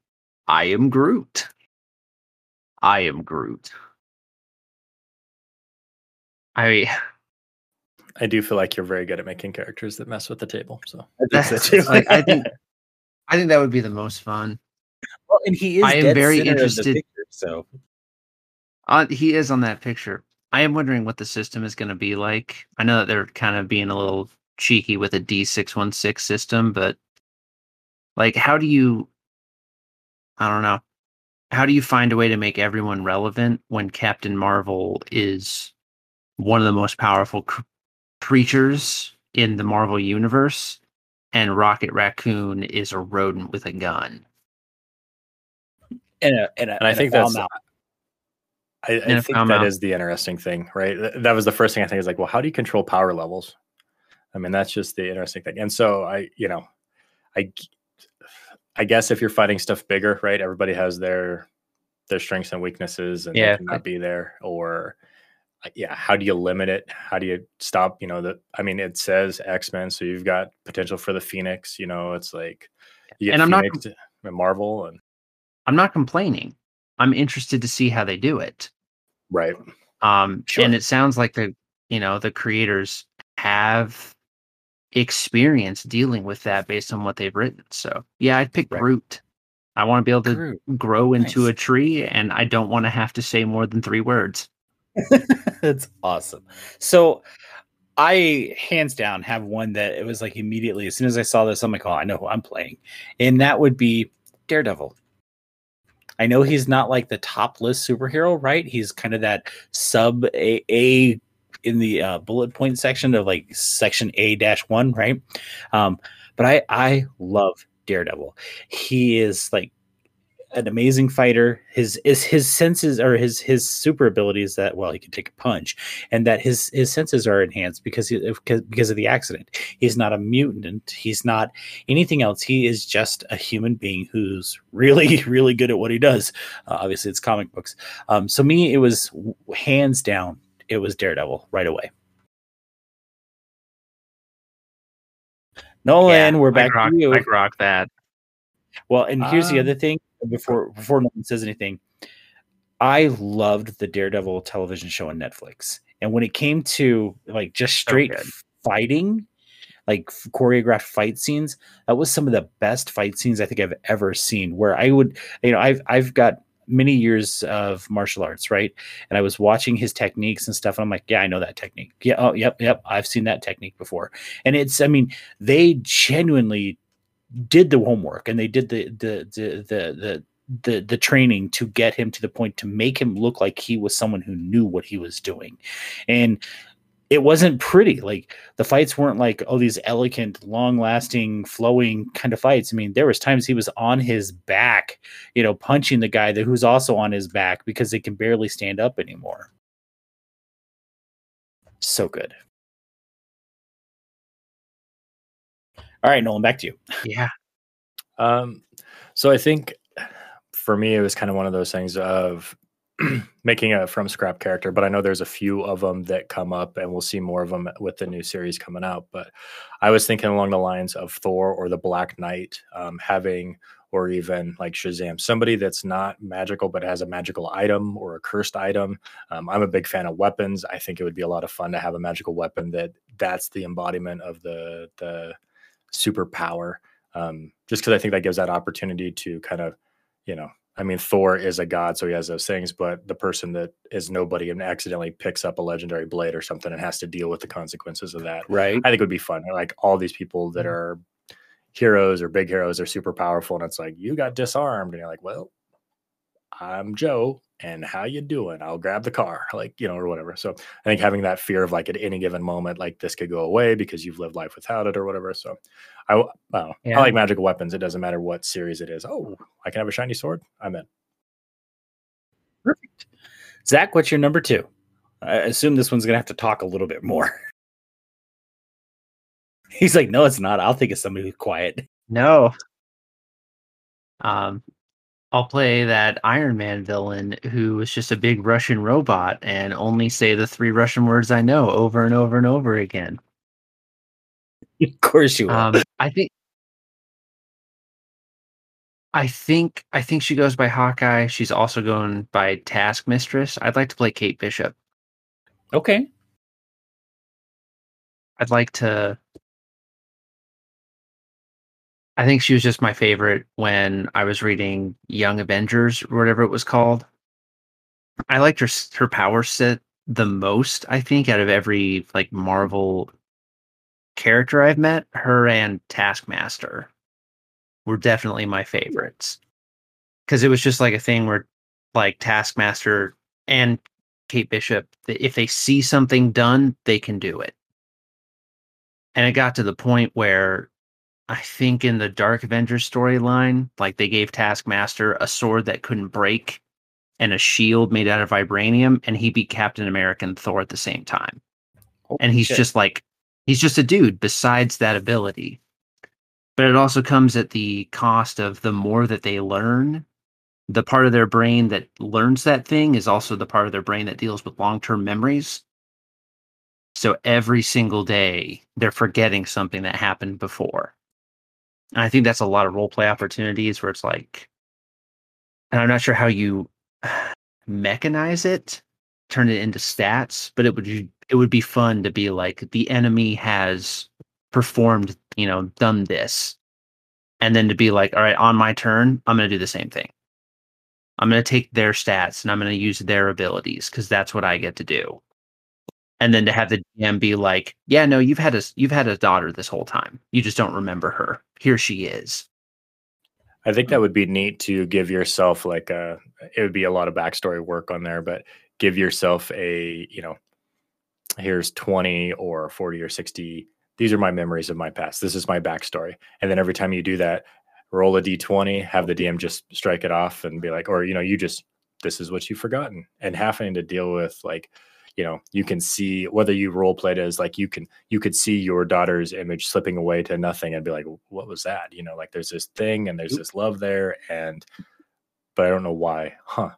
C: I am Groot. I am Groot. I <sighs>
B: I do feel like you're very good at making characters that mess with the table. So
A: I <laughs> think
C: that's
A: too.
C: like I think <laughs> I think that would be the most fun.
A: well, and he is.
C: I am very
A: center of
C: interested-
A: picture, so
C: Uh, he is on that picture. I am wondering what the system is going to be like. I know that they're kind of being a little cheeky with a D616 system, but like, how do you, I don't know, how do you find a way to make everyone relevant when Captain Marvel is one of the most powerful cr- creatures in the Marvel universe and Rocket Raccoon is a rodent with a gun?
A: and a, and, a,
B: and I
A: and a
B: think
A: foul
B: that's
A: mouth.
B: I, I think
C: I'm
B: that
C: out.
B: is the interesting thing, right? That was the first thing I think is like, well, how do you control power levels? I mean, that's just the interesting thing. And so I, you know, I, g- I guess if you're fighting stuff bigger, right? Everybody has their their strengths and weaknesses, and
C: Yeah.
B: they cannot be there. Or uh, yeah, how do you limit it? How do you stop? You know, the I mean, it says X Men, so you've got potential for the Phoenix. You know, it's like you get
C: And I'm not
B: Phoenix and Marvel, and
C: I'm not complaining. I'm interested to see how they do it.
B: right,
C: Um,
A: Sure.
C: and it sounds like the you know the creators have experience dealing with that based on what they've written. So yeah, I'd pick
A: Right.
C: Groot. I want to be able to
A: Groot.
C: grow into
A: Nice.
C: a tree, and I don't want to have to say more than three words. <laughs>
A: That's awesome. So I hands down have one that it was like immediately as soon as I saw this, I'm like, oh, I know who I'm playing. And that would be Daredevil. I know he's not like the top list superhero, right? He's kind of that sub A, a in the uh, bullet point section of like section A dash one, right? Um, but I I love Daredevil. He is like an amazing fighter. His is his senses or his his super abilities that well he can take a punch, and that his his senses are enhanced because he, because of the accident. He's not a mutant. He's not anything else. He is just a human being who's really <laughs> really good at what he does. Uh, obviously, it's comic books. Um, so me, it was hands down. It was Daredevil right away. Nolan, we're
C: I
A: back
C: grok,
A: to you.
C: I grok that.
A: Well, and here's the
B: Um,
A: other thing before before Nolan says anything. I loved the Daredevil television show on Netflix. And when it came to like just straight
C: good.
A: fighting, like choreographed fight scenes, that was some of the best fight scenes I think I've ever seen. Where I would, you know, I've I've got many years of martial arts, right? And I was watching his techniques and stuff, and I'm like, yeah, I know that technique. Yeah, oh, yep, yep, I've seen that technique before. And it's, I mean, they genuinely did the homework and they did the the the the the the, the training to get him to the point to make him look like he was someone who knew what he was doing and it wasn't pretty. Like the fights weren't like oh these elegant long lasting flowing kind of fights. I mean there was times he was on his back you know punching the guy that who's also on his back because they can barely stand up anymore. So good. All right nolan back to you. <laughs>
C: Yeah.
B: Um, so I think for me, it was kind of one of those things of <clears throat> making a from scrap character, but I know there's a few of them that come up and we'll see more of them with the new series coming out. But I was thinking along the lines of Thor or the Black Knight, um, having, or even like Shazam, somebody that's not magical but has a magical item or a cursed item. Um, I'm a big fan of weapons. I think it would be a lot of fun to have a magical weapon that that's the embodiment of the the superpower um, just because I think that gives that opportunity to kind of, you know, I mean, Thor is a god, so he has those things, but the person that is nobody and accidentally picks up a legendary blade or something and has to deal with the consequences of that,
A: right.
B: I think it would be fun. Like all these people that mm-hmm. are heroes or big heroes are super powerful, and it's like you got disarmed, and you're like, well, I'm Joe, and how you doing? I'll grab the car, like you know, or whatever. So I think having that fear of like at any given moment, like this could go away because you've lived life without it or whatever. So I, w- I, don't.
C: Yeah.
B: I like magical weapons. It doesn't matter what series it is. Oh, I can have a shiny sword. I'm in.
A: Perfect. Zach, what's your number two? I assume this one's gonna have to talk a little bit more. <laughs> He's like, no, it's not. I'll think of somebody who's quiet.
C: No. Um, I'll play that Iron Man villain who was just a big Russian robot and only say the three Russian words I know over and over and over again. <laughs>
A: of course you will.
C: Um, I think. I think I think she goes by Hawkeye. She's also going by Task Mistress. I'd like to play Kate Bishop.
A: okay.
C: I'd like to. I think she was just my favorite when I was reading Young Avengers or whatever it was called. I liked her her power set the most. I think out of every like Marvel character I've met, her and Taskmaster were definitely my favorites because it was just like a thing where like Taskmaster and Kate Bishop, if they see something done, they can do it and it got to the point where I think in the Dark Avengers storyline, like they gave Taskmaster a sword that couldn't break and a shield made out of vibranium, and he beat Captain America and Thor at the same time. And he's
A: shit.
C: just like, he's just a dude besides that ability. but it also comes at the cost of the more that they learn, the part of their brain that learns that thing is also the part of their brain that deals with long term memories. So every single day, they're forgetting something that happened before. And I think that's a lot of role play opportunities where it's like, and I'm not sure how you <sighs> mechanize it, turn it into stats, but it would it would be fun to be like the enemy has performed, you know, done this. And then to be like, all right, on my turn, I'm going to do the same thing. I'm going to take their stats and I'm going to use their abilities because that's what I get to do. And then to have the DM be like, yeah, no, you've had a you've had a daughter this whole time. You just don't remember her. Here she is.
B: I think that hmm. would be neat to give yourself like a. It would be a lot of backstory work on there, but give yourself a you know, here's twenty or forty or sixty these are my memories of my past. This is my backstory. And then every time you do that, roll a d20, have the DM just strike it off and be like, or, you know, you just, this is what you've forgotten. And having to deal with like, you know, you can see whether you role played as like you can, you could see your daughter's image slipping away to nothing and be like, what was that? You know, like there's this thing and there's this love there. And, but I don't know why. Huh.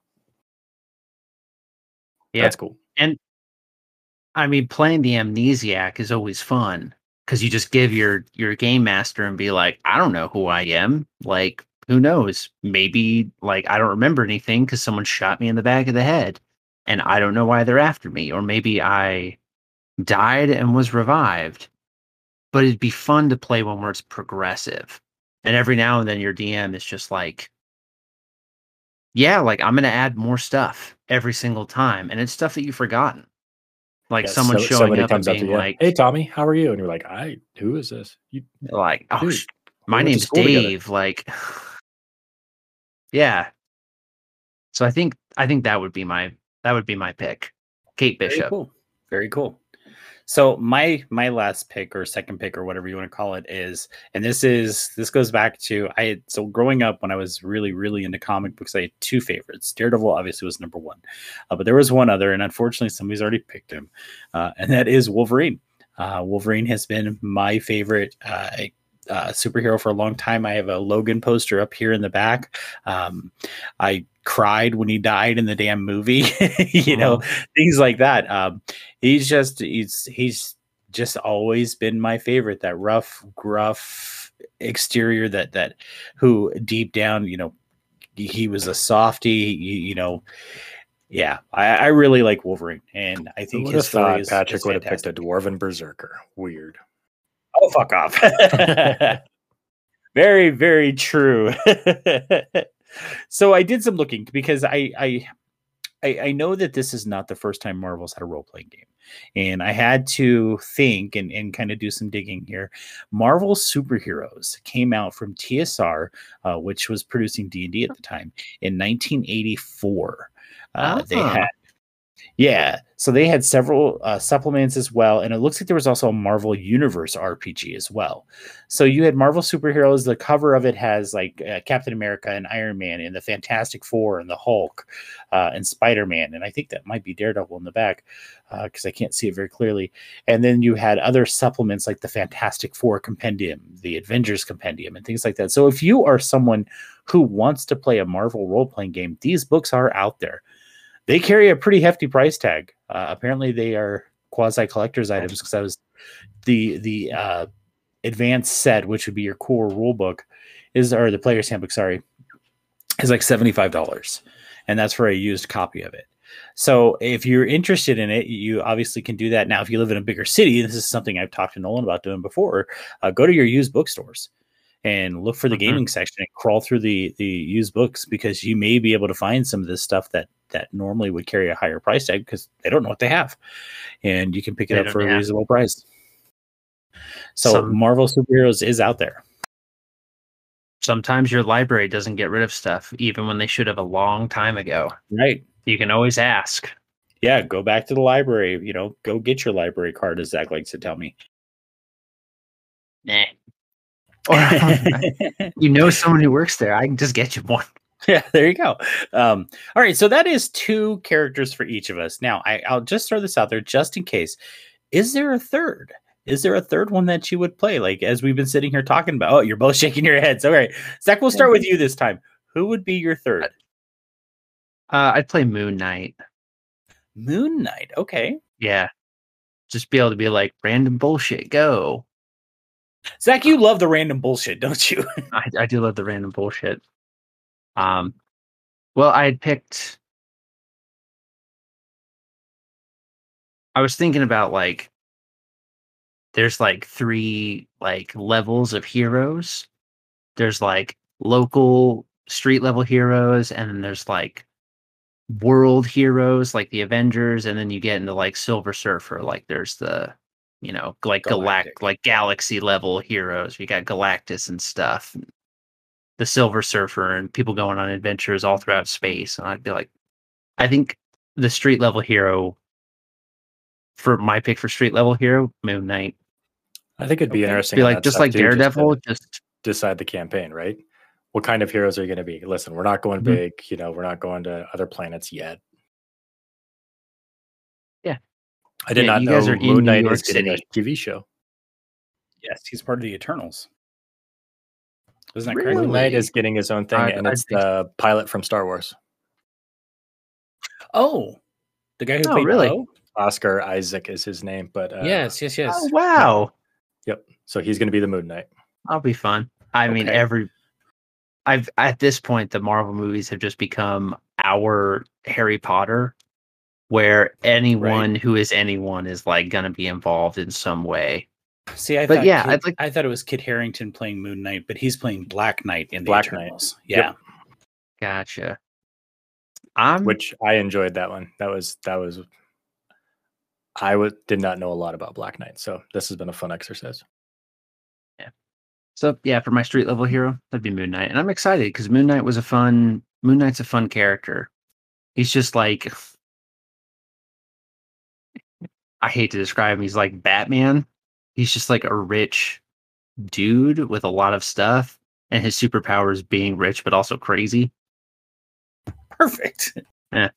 C: Yeah.
B: That's cool.
C: And I mean, playing the amnesiac is always fun because you just give your your game master and be like, I don't know who I am. Like, who knows? Maybe like I don't remember anything because someone shot me in the back of the head, and I don't know why they're after me. Or maybe I died and was revived. But it'd be fun to play one where it's progressive. And every now and then your DM is just like, yeah, like I'm gonna add more stuff every single time, and it's stuff that you've forgotten. Like
B: Yeah,
C: someone
B: so-
C: showing up and
B: up
C: being
B: to you,
C: like,
B: "Hey, Tommy, how are you?" And you're like, "I, who is this?" You,
C: like oh
B: Dude,
C: my name's
B: school together.
C: dave like <sighs> yeah so i think i think that would be my that would be my pick kate
A: Very
C: bishop
A: cool. Very cool. So my my last pick or second pick or whatever you want to call it is, and this is this goes back to I so growing up when I was really really into comic books, I had two favorites. Daredevil obviously was number one, uh, but there was one other, and unfortunately somebody's already picked him, uh, and that is Wolverine. Uh, Wolverine has been my favorite. Uh, superhero for a long time. I have a Logan poster up here in the back. Um, I cried when he died in the damn movie, <laughs> you know, things like that. Um, he's just he's he's just always been my favorite. That rough, gruff exterior. That that who deep down, you know, he was a softy. You, you know. Yeah, I, I really like Wolverine, and I think his
B: thought Patrick would have picked a dwarven berserker? Weird.
A: Oh, fuck off. <laughs> very, very true. <laughs> so I did some looking because I, I I I know that this is not the first time Marvel's had a role playing game. And I had to think and, and kind of do some digging here. Marvel Superheroes came out from TSR, uh, which was producing D&D at the time, in 1984. Uh, They
C: Ah.
A: had yeah, so they had several uh, supplements as well, and it looks like there was also a Marvel Universe RPG as well. So you had Marvel superheroes. The cover of it has like uh, Captain America and Iron Man and the Fantastic Four and the Hulk uh, and Spider Man, and I think that might be Daredevil in the back because I can't see it very clearly. And then you had other supplements like the Fantastic Four Compendium, the Avengers Compendium, and things like that. So if you are someone who wants to play a Marvel role playing game, these books are out there they carry a pretty hefty price tag. Uh, apparently, they are quasi collector's items because I was the the uh, advanced set, which would be your core rule book, is or the player's handbook. Sorry, is like seventy five dollars, and that's for a used copy of it. So if you're interested in it, you obviously can do that. Now, if you live in a bigger city, this is something I've talked to Nolan about doing before. Uh, go to your used bookstores and look for the
C: Mhm.
A: gaming section and crawl through the the used books because you may be able to find some of this stuff that that normally would carry a higher price tag because they don't know what they have, and you can pick it
C: They
A: up for a
C: yeah.
A: reasonable price. So
C: Some-
A: Marvel superheroes is out there.
C: sometimes your library doesn't get rid of stuff even when they should have a long time ago
A: Right.
C: you can always ask
A: Yeah, go back to the library. You know, go get your library card, as Zach likes to tell me.
C: nah. Or <laughs> <laughs> you know someone who works there i can just get you one
A: yeah, <laughs> there you go. Um, all right, so that is two characters for each of us. Now, I, I'll just throw this out there just in case. Is there a third? is there a third one that you would play? Like as we've been sitting here talking about, oh, you're both shaking your heads. All right, Zach, we'll start with you this time. Who would be your third?
C: Uh, I'd play Moon Knight.
A: Moon Knight. Okay.
C: Yeah. Just be able to be like random bullshit, go.
A: Zach, you love the random bullshit, don't you? <laughs>
C: I, I do love the random bullshit. Um, well, I had picked. I was thinking about like, there's like three like levels of heroes. There's like local street level heroes, and then there's like world heroes like the Avengers, and then you get into like Silver Surfer. Like there's the you know like galactic, like galaxy level heroes. You got Galactus and stuff. The Silver Surfer and people going on adventures all throughout space. And I'd be like, I think the street level hero for my pick for street level hero, Moon Knight.
B: I think it'd be okay. interesting.
C: Be like just like Daredevil, just, just,
B: decide the campaign, right? what kind of heroes are you going to be? Listen, we're not going mm-hmm. big. You know, we're not going to other planets yet. I did
C: yeah,
B: not know Moon Knight is getting a TV show.
A: Yes, he's part of the Eternals.
B: Isn't that really? crazy? Moon Knight is getting his own thing, I, and I, it's I the pilot from Star Wars.
A: Oh, the guy who
C: oh,
A: played
C: really?
A: Poe?
B: Oscar Isaac is his name, but uh,
A: yes, yes, yes.
C: Oh, wow.
B: Yep. So he's going to be the Moon Knight.
C: I'll be fun. I okay. mean, every I've at this point the Marvel movies have just become our Harry Potter, where anyone right. who is anyone is like gonna be involved in some way.
A: See, I
C: but
A: thought
C: yeah,
A: Kit,
C: like,
A: I thought it was Kit Harington playing Moon Knight, but he's playing Black Knight in the
B: Black
A: Eternals.
B: Knight.
A: Yeah,
B: yep.
C: gotcha. I'm
B: which I enjoyed that one. That was that was. I would did not know a lot about Black Knight, so this has been a fun exercise. Yeah.
C: So yeah, for my street level hero, that'd be Moon Knight, and I'm excited because Moon Knight was a fun. Moon Knight's a fun character. He's just like I hate to describe him. He's like Batman. He's just like a rich dude with a lot of stuff, and his superpower is being rich but also crazy.
A: Perfect.
C: Yeah.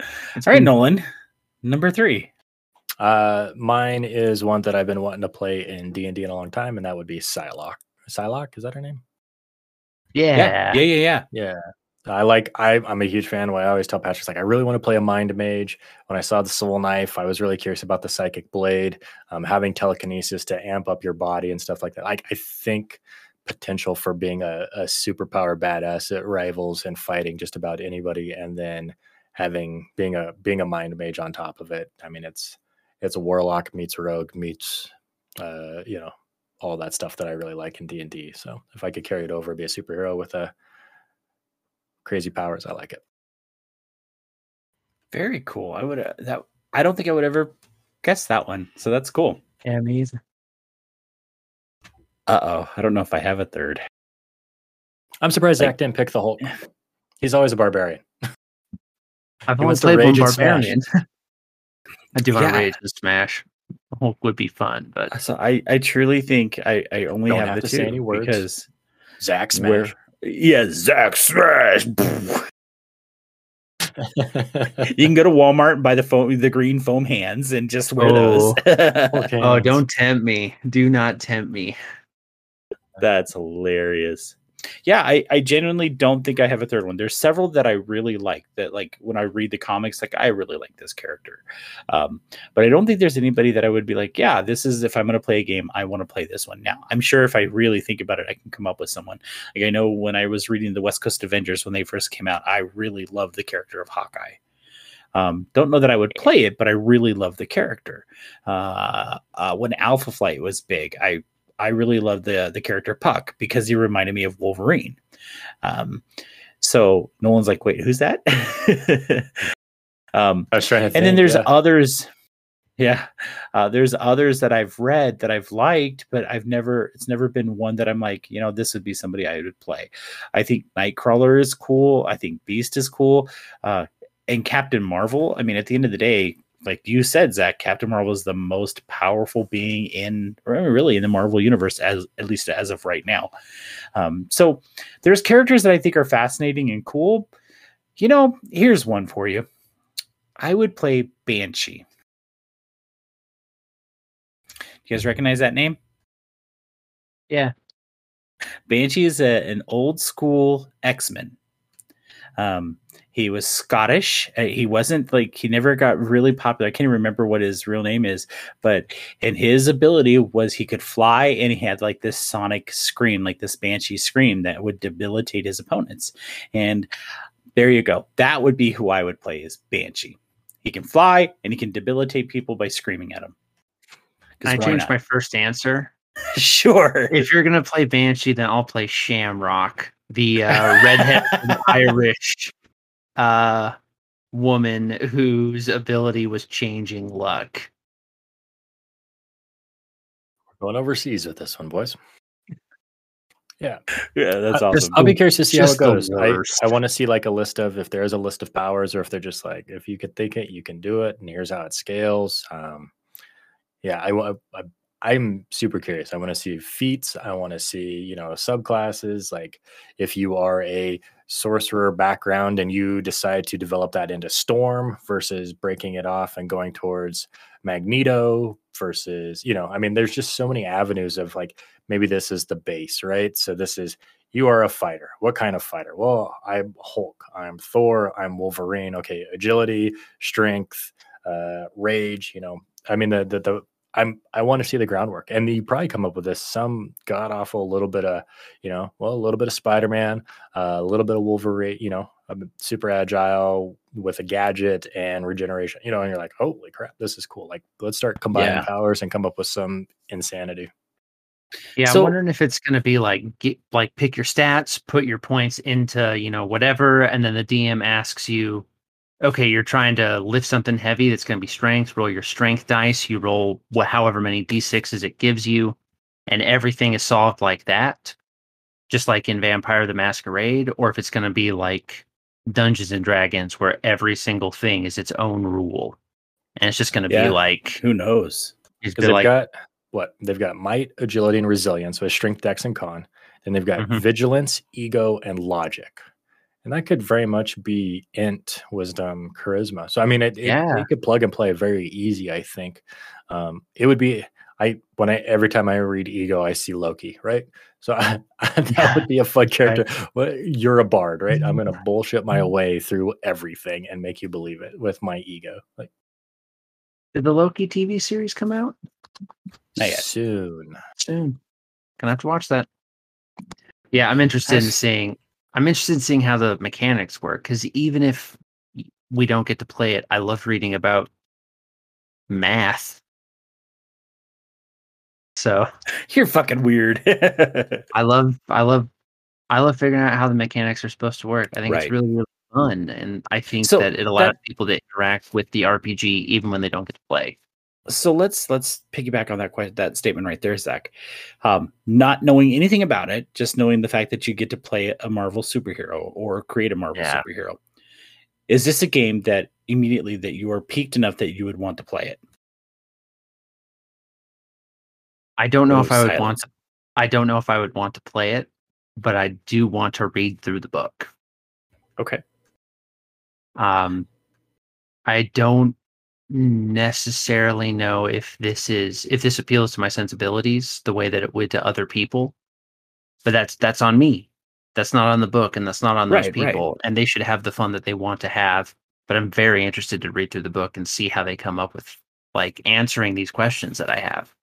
A: All right, Nolan. Number three.
B: Uh, mine is one that I've been wanting to play in D and D in a long time, and that would be Psylocke. Psylocke is that her name?
C: Yeah,
A: yeah, yeah, yeah.
B: yeah. yeah. I like. I, I'm a huge fan. Why I always tell Patrick, like, I really want to play a mind mage. When I saw the soul knife, I was really curious about the psychic blade, um, having telekinesis to amp up your body and stuff like that. Like, I think potential for being a, a superpower badass that rivals and fighting just about anybody, and then having being a being a mind mage on top of it. I mean, it's it's a warlock meets rogue meets uh, you know all that stuff that I really like in D and D. So if I could carry it over, be a superhero with a crazy powers, I like it.
A: Very cool. I would uh, that I don't think I would ever guess that one. So that's cool.
C: Yeah, me
A: Uh oh, I don't know if I have a third.
B: I'm surprised like, Zach didn't pick the Hulk. He's always a barbarian. <laughs>
C: I've only played one barbarian. <laughs> I do want to rage and smash. Hulk would be fun, but
A: so I, I truly think I, I only have, have, the two any words. because
B: Zach Smash.
A: Yeah, Zach Smash. <laughs> you can go to Walmart and buy the foam, the green foam hands, and just wear
C: oh.
A: those.
C: okay. <laughs> Oh, don't tempt me! Do not tempt me.
A: That's hilarious yeah, I, I genuinely don't think I have a third one. There's several that I really like that like when I read the comics, like I really like this character. Um, but I don't think there's anybody that I would be like, yeah, this is if I'm gonna play a game, I want to play this one. Now I'm sure if I really think about it, I can come up with someone. Like I know when I was reading the West Coast Avengers when they first came out, I really loved the character of Hawkeye. Um, don't know that I would play it, but I really love the character. Uh, uh, when Alpha Flight was big, I I really loved the the character Puck because he reminded me of Wolverine. Um, so no one's like, wait, who's that? <laughs>
B: um, I was trying to, think,
A: and then there's yeah. others. Yeah, uh, there's others that I've read that I've liked, but I've never. It's never been one that I'm like, you know, this would be somebody I would play. I think Nightcrawler is cool. I think Beast is cool. Uh, and Captain Marvel. I mean, at the end of the day, like you said, Zach, Captain Marvel is the most powerful being in, really in the Marvel universe, as at least as of right now. Um, so there's characters that I think are fascinating and cool. You know, here's one for you. I would play Banshee. Do you guys recognize that name?
C: Yeah.
A: Banshee is a, an old school X Men. Um, he was Scottish. Uh, he wasn't like he never got really popular. I can't even remember what his real name is, but and his ability was he could fly and he had like this sonic scream, like this banshee scream that would debilitate his opponents. And there you go. That would be who I would play is Banshee. He can fly and he can debilitate people by screaming at them.
C: Can I change my first answer? <laughs>
A: sure.
C: If you're gonna play Banshee, then I'll play Shamrock, the uh, redhead <laughs> Irish uh, woman whose ability was changing luck.
B: We're going overseas with this one, boys. <laughs> Yeah,
A: yeah, that's
B: uh,
A: awesome.
B: Just, I'll be curious to see how it goes. I, I want to see like a list of if there is a list of powers, or if they're just like if you could think it, you can do it, and here's how it scales. Um, yeah, I, I I'm super curious. I want to see feats. I want to see, you know, subclasses. Like if you are a sorcerer background and you decide to develop that into Storm versus breaking it off and going towards Magneto versus, you know, I mean, there's just so many avenues of like maybe this is the base, right? So this is you are a fighter. What kind of fighter? Well, I'm Hulk. I'm Thor. I'm Wolverine. Okay, agility, strength, uh, rage. You know, I mean the the, the I'm I want to see the groundwork, and you probably come up with this some god awful little bit of you know well a little bit of Spider Man, uh, a little bit of Wolverine, you know, super agile with a gadget and regeneration, you know, and you're like, holy crap, this is cool. Like let's start combining yeah. powers and come up with some insanity.
C: Yeah, so, I'm wondering if it's going to be like get, like pick your stats, put your points into you know whatever, and then the DM asks you okay, you're trying to lift something heavy that's going to be strength. Roll your strength dice. You roll what, however many d6s it gives you, and everything is solved like that, just like in Vampire the Masquerade, or if it's going to be like Dungeons and Dragons, where every single thing is its own rule, and it's just going to yeah, be like
A: who knows?
B: Because they've like, got what they've got might, agility, and resilience with strength, dex, and con. Then they've got mm-hmm. vigilance, ego, and logic and that could very much be int wisdom charisma so i mean it, yeah. it, it could plug and play very easy i think um, it would be i when i every time i read ego i see loki right so <laughs> I, <laughs> that yeah. would be a fun character right. you're a bard right i'm gonna <laughs> bullshit my mm-hmm. way through everything and make you believe it with my ego like
C: did the loki tv series come out
B: soon
C: soon gonna have to watch that yeah i'm interested in seeing I'm interested in seeing how the mechanics work because even if we don't get to play it, I love reading about math. So <laughs>
A: you're fucking weird. <laughs>
C: I love, I love, I love figuring out how the mechanics are supposed to work. I think right. it's really, really fun, and I think so that it allows that, people to interact with the RPG even when they don't get to play
A: so let's let's piggyback on that question, that statement right there, Zach. Um, not knowing anything about it, just knowing the fact that you get to play a Marvel superhero or create a Marvel yeah. superhero. Is this a game that immediately that you are peaked enough that you would want to play it?
C: I don't know if I would want to. I don't know if I would want to play it, but I do want to read through the book.
A: Okay.
C: Um, I don't necessarily know if this is if this appeals to my sensibilities the way that it would to other people. But that's that's on me. That's not on the book and that's not on those right, people right. and they should have the fun that they want to have. But i'm very interested to read through the book and see how they come up with like answering these questions that i have.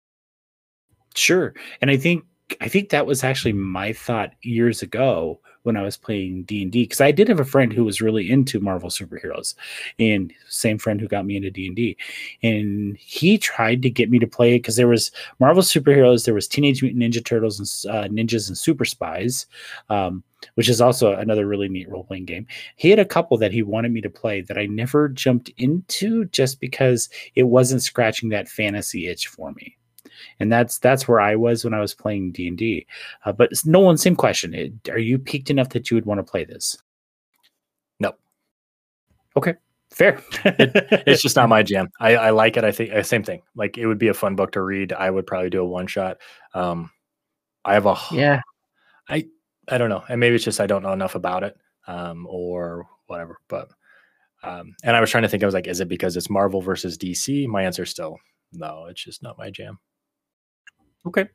A: Sure and i think i think that was actually my thought years ago when I was playing D and D because I did have a friend who was really into Marvel superheroes, and same friend who got me into D and D, and he tried to get me to play it because there was Marvel superheroes, there was Teenage Mutant Ninja Turtles and uh, Ninjas and Super Spies, um, which is also another really neat role playing game. He had a couple that he wanted me to play that I never jumped into just because it wasn't scratching that fantasy itch for me and that's that's where I was when I was playing D and D. Uh, but Nolan, same question: Are you peaked enough that you would want to play this?
B: No.
A: Okay, fair.
B: it, it's <laughs> just not my jam. I, I like it. I think uh, same thing. Like it would be a fun book to read. I would probably do a one shot. Um, I have a
C: yeah.
B: I I don't know, and maybe it's just I don't know enough about it, um, or whatever. But um, and I was trying to think. I was like, is it because it's Marvel versus DC? My answer is still no. It's just not my jam.
A: Okay.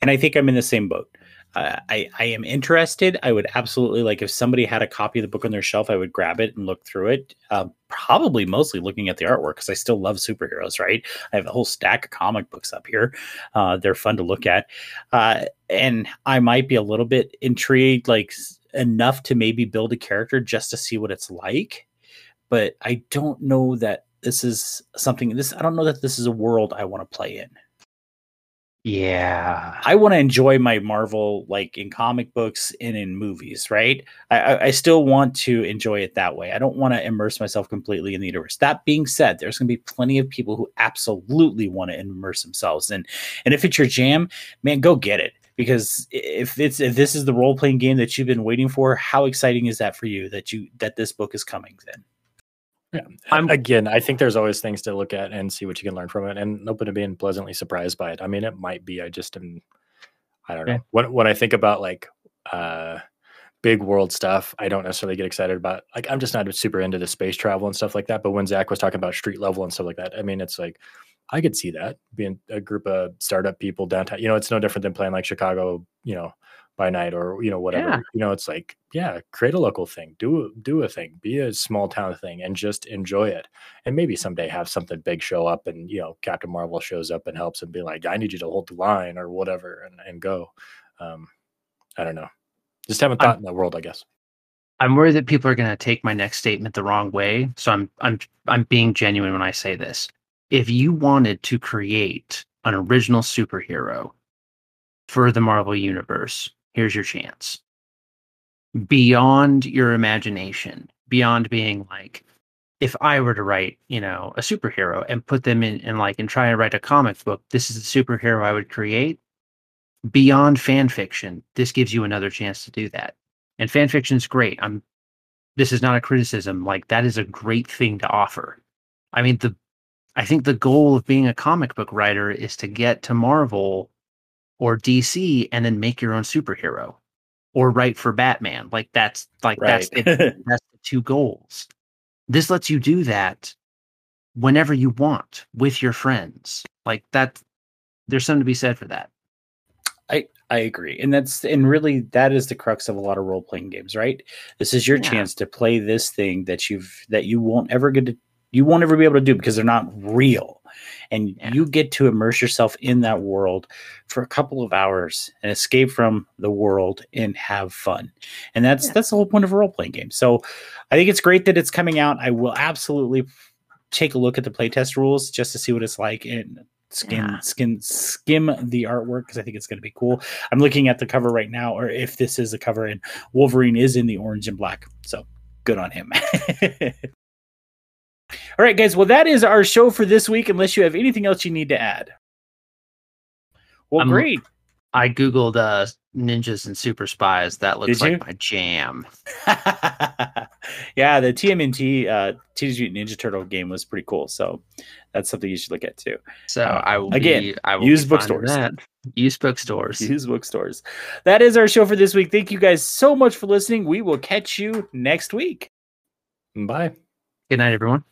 A: And I think I'm in the same boat. Uh, I, I am interested. I would absolutely like if somebody had a copy of the book on their shelf, I would grab it and look through it. Uh, probably mostly looking at the artwork because I still love superheroes, right? I have a whole stack of comic books up here. Uh, they're fun to look at. Uh, and I might be a little bit intrigued, like enough to maybe build a character just to see what it's like. But I don't know that this is something, this, I don't know that this is a world I want to play in.
C: Yeah.
A: I want to enjoy my Marvel like in comic books and in movies, right? I, I still want to enjoy it that way. I don't want to immerse myself completely in the universe. That being said, there's to be plenty of people who absolutely want to immerse themselves, and and if it's your jam, man, go get it. Because if it's if this is the role playing game that you've been waiting for, how exciting is that for you that you that this book is coming then?
B: Yeah. I'm, Again, I think there's always things to look at and see what you can learn from it, and open to being pleasantly surprised by it. I mean, it might be. I just am. I don't know. When when I think about like uh, big world stuff, I don't necessarily get excited about. Like, I'm just not super into the space travel and stuff like that. But when Zach was talking about street level and stuff like that, I mean, it's like I could see that being a group of startup people downtown. You know, it's no different than playing like Chicago. You know, by night or you know whatever yeah. you know it's like yeah create a local thing do do a thing be a small town thing and just enjoy it. And maybe someday have something big show up and you know captain marvel shows up and helps and be like i need you to hold the line or whatever and, and go. Um i don't know. Just haven't thought I'm, in that world i guess.
C: I'm worried that people are going to take my next statement the wrong way so i'm i'm i'm being genuine when i say this. If you wanted to create an original superhero for the marvel universe here's your chance. Beyond your imagination, beyond being like, if I were to write, you know, a superhero and put them in and like and try and write a comic book, this is the superhero I would create. Beyond fan fiction, this gives you another chance to do that. And fan fiction's great. I'm this is not a criticism. Like that is a great thing to offer. I mean, the I think the goal of being a comic book writer is to get to Marvel or DC and then make your own superhero or write for Batman. Like that's like right. that's <laughs> that's the two goals. This lets you do that whenever you want with your friends. Like that there's something to be said for that.
A: I I agree. And that's and really that is the crux of a lot of role playing games, right? This is your yeah. chance to play this thing that you've that you won't ever get to you won't ever be able to do because they're not real and yeah. you get to immerse yourself in that world for a couple of hours and escape from the world and have fun. And that's yeah. that's the whole point of a role playing game. So I think it's great that it's coming out. I will absolutely take a look at the playtest rules just to see what it's like and skim yeah. skin skim the artwork because I think it's going to be cool. I'm looking at the cover right now, or if this is a cover, and Wolverine is in the orange and black. So good on him. <laughs> All right, guys. Well, that is our show for this week. Unless you have anything else you need to add. Well, um, great.
C: I googled uh, ninjas and super spies. That looks like my jam. <laughs>
A: yeah, the TMNT uh, Teenage Mutant Ninja Turtle game was pretty cool. So that's something you should look at too.
C: So uh, I will
A: again
C: be,
A: I will use bookstores. That.
C: Use bookstores.
A: Use bookstores. That is our show for this week. Thank you guys so much for listening. We will catch you next week.
B: Bye.
C: Good night, everyone.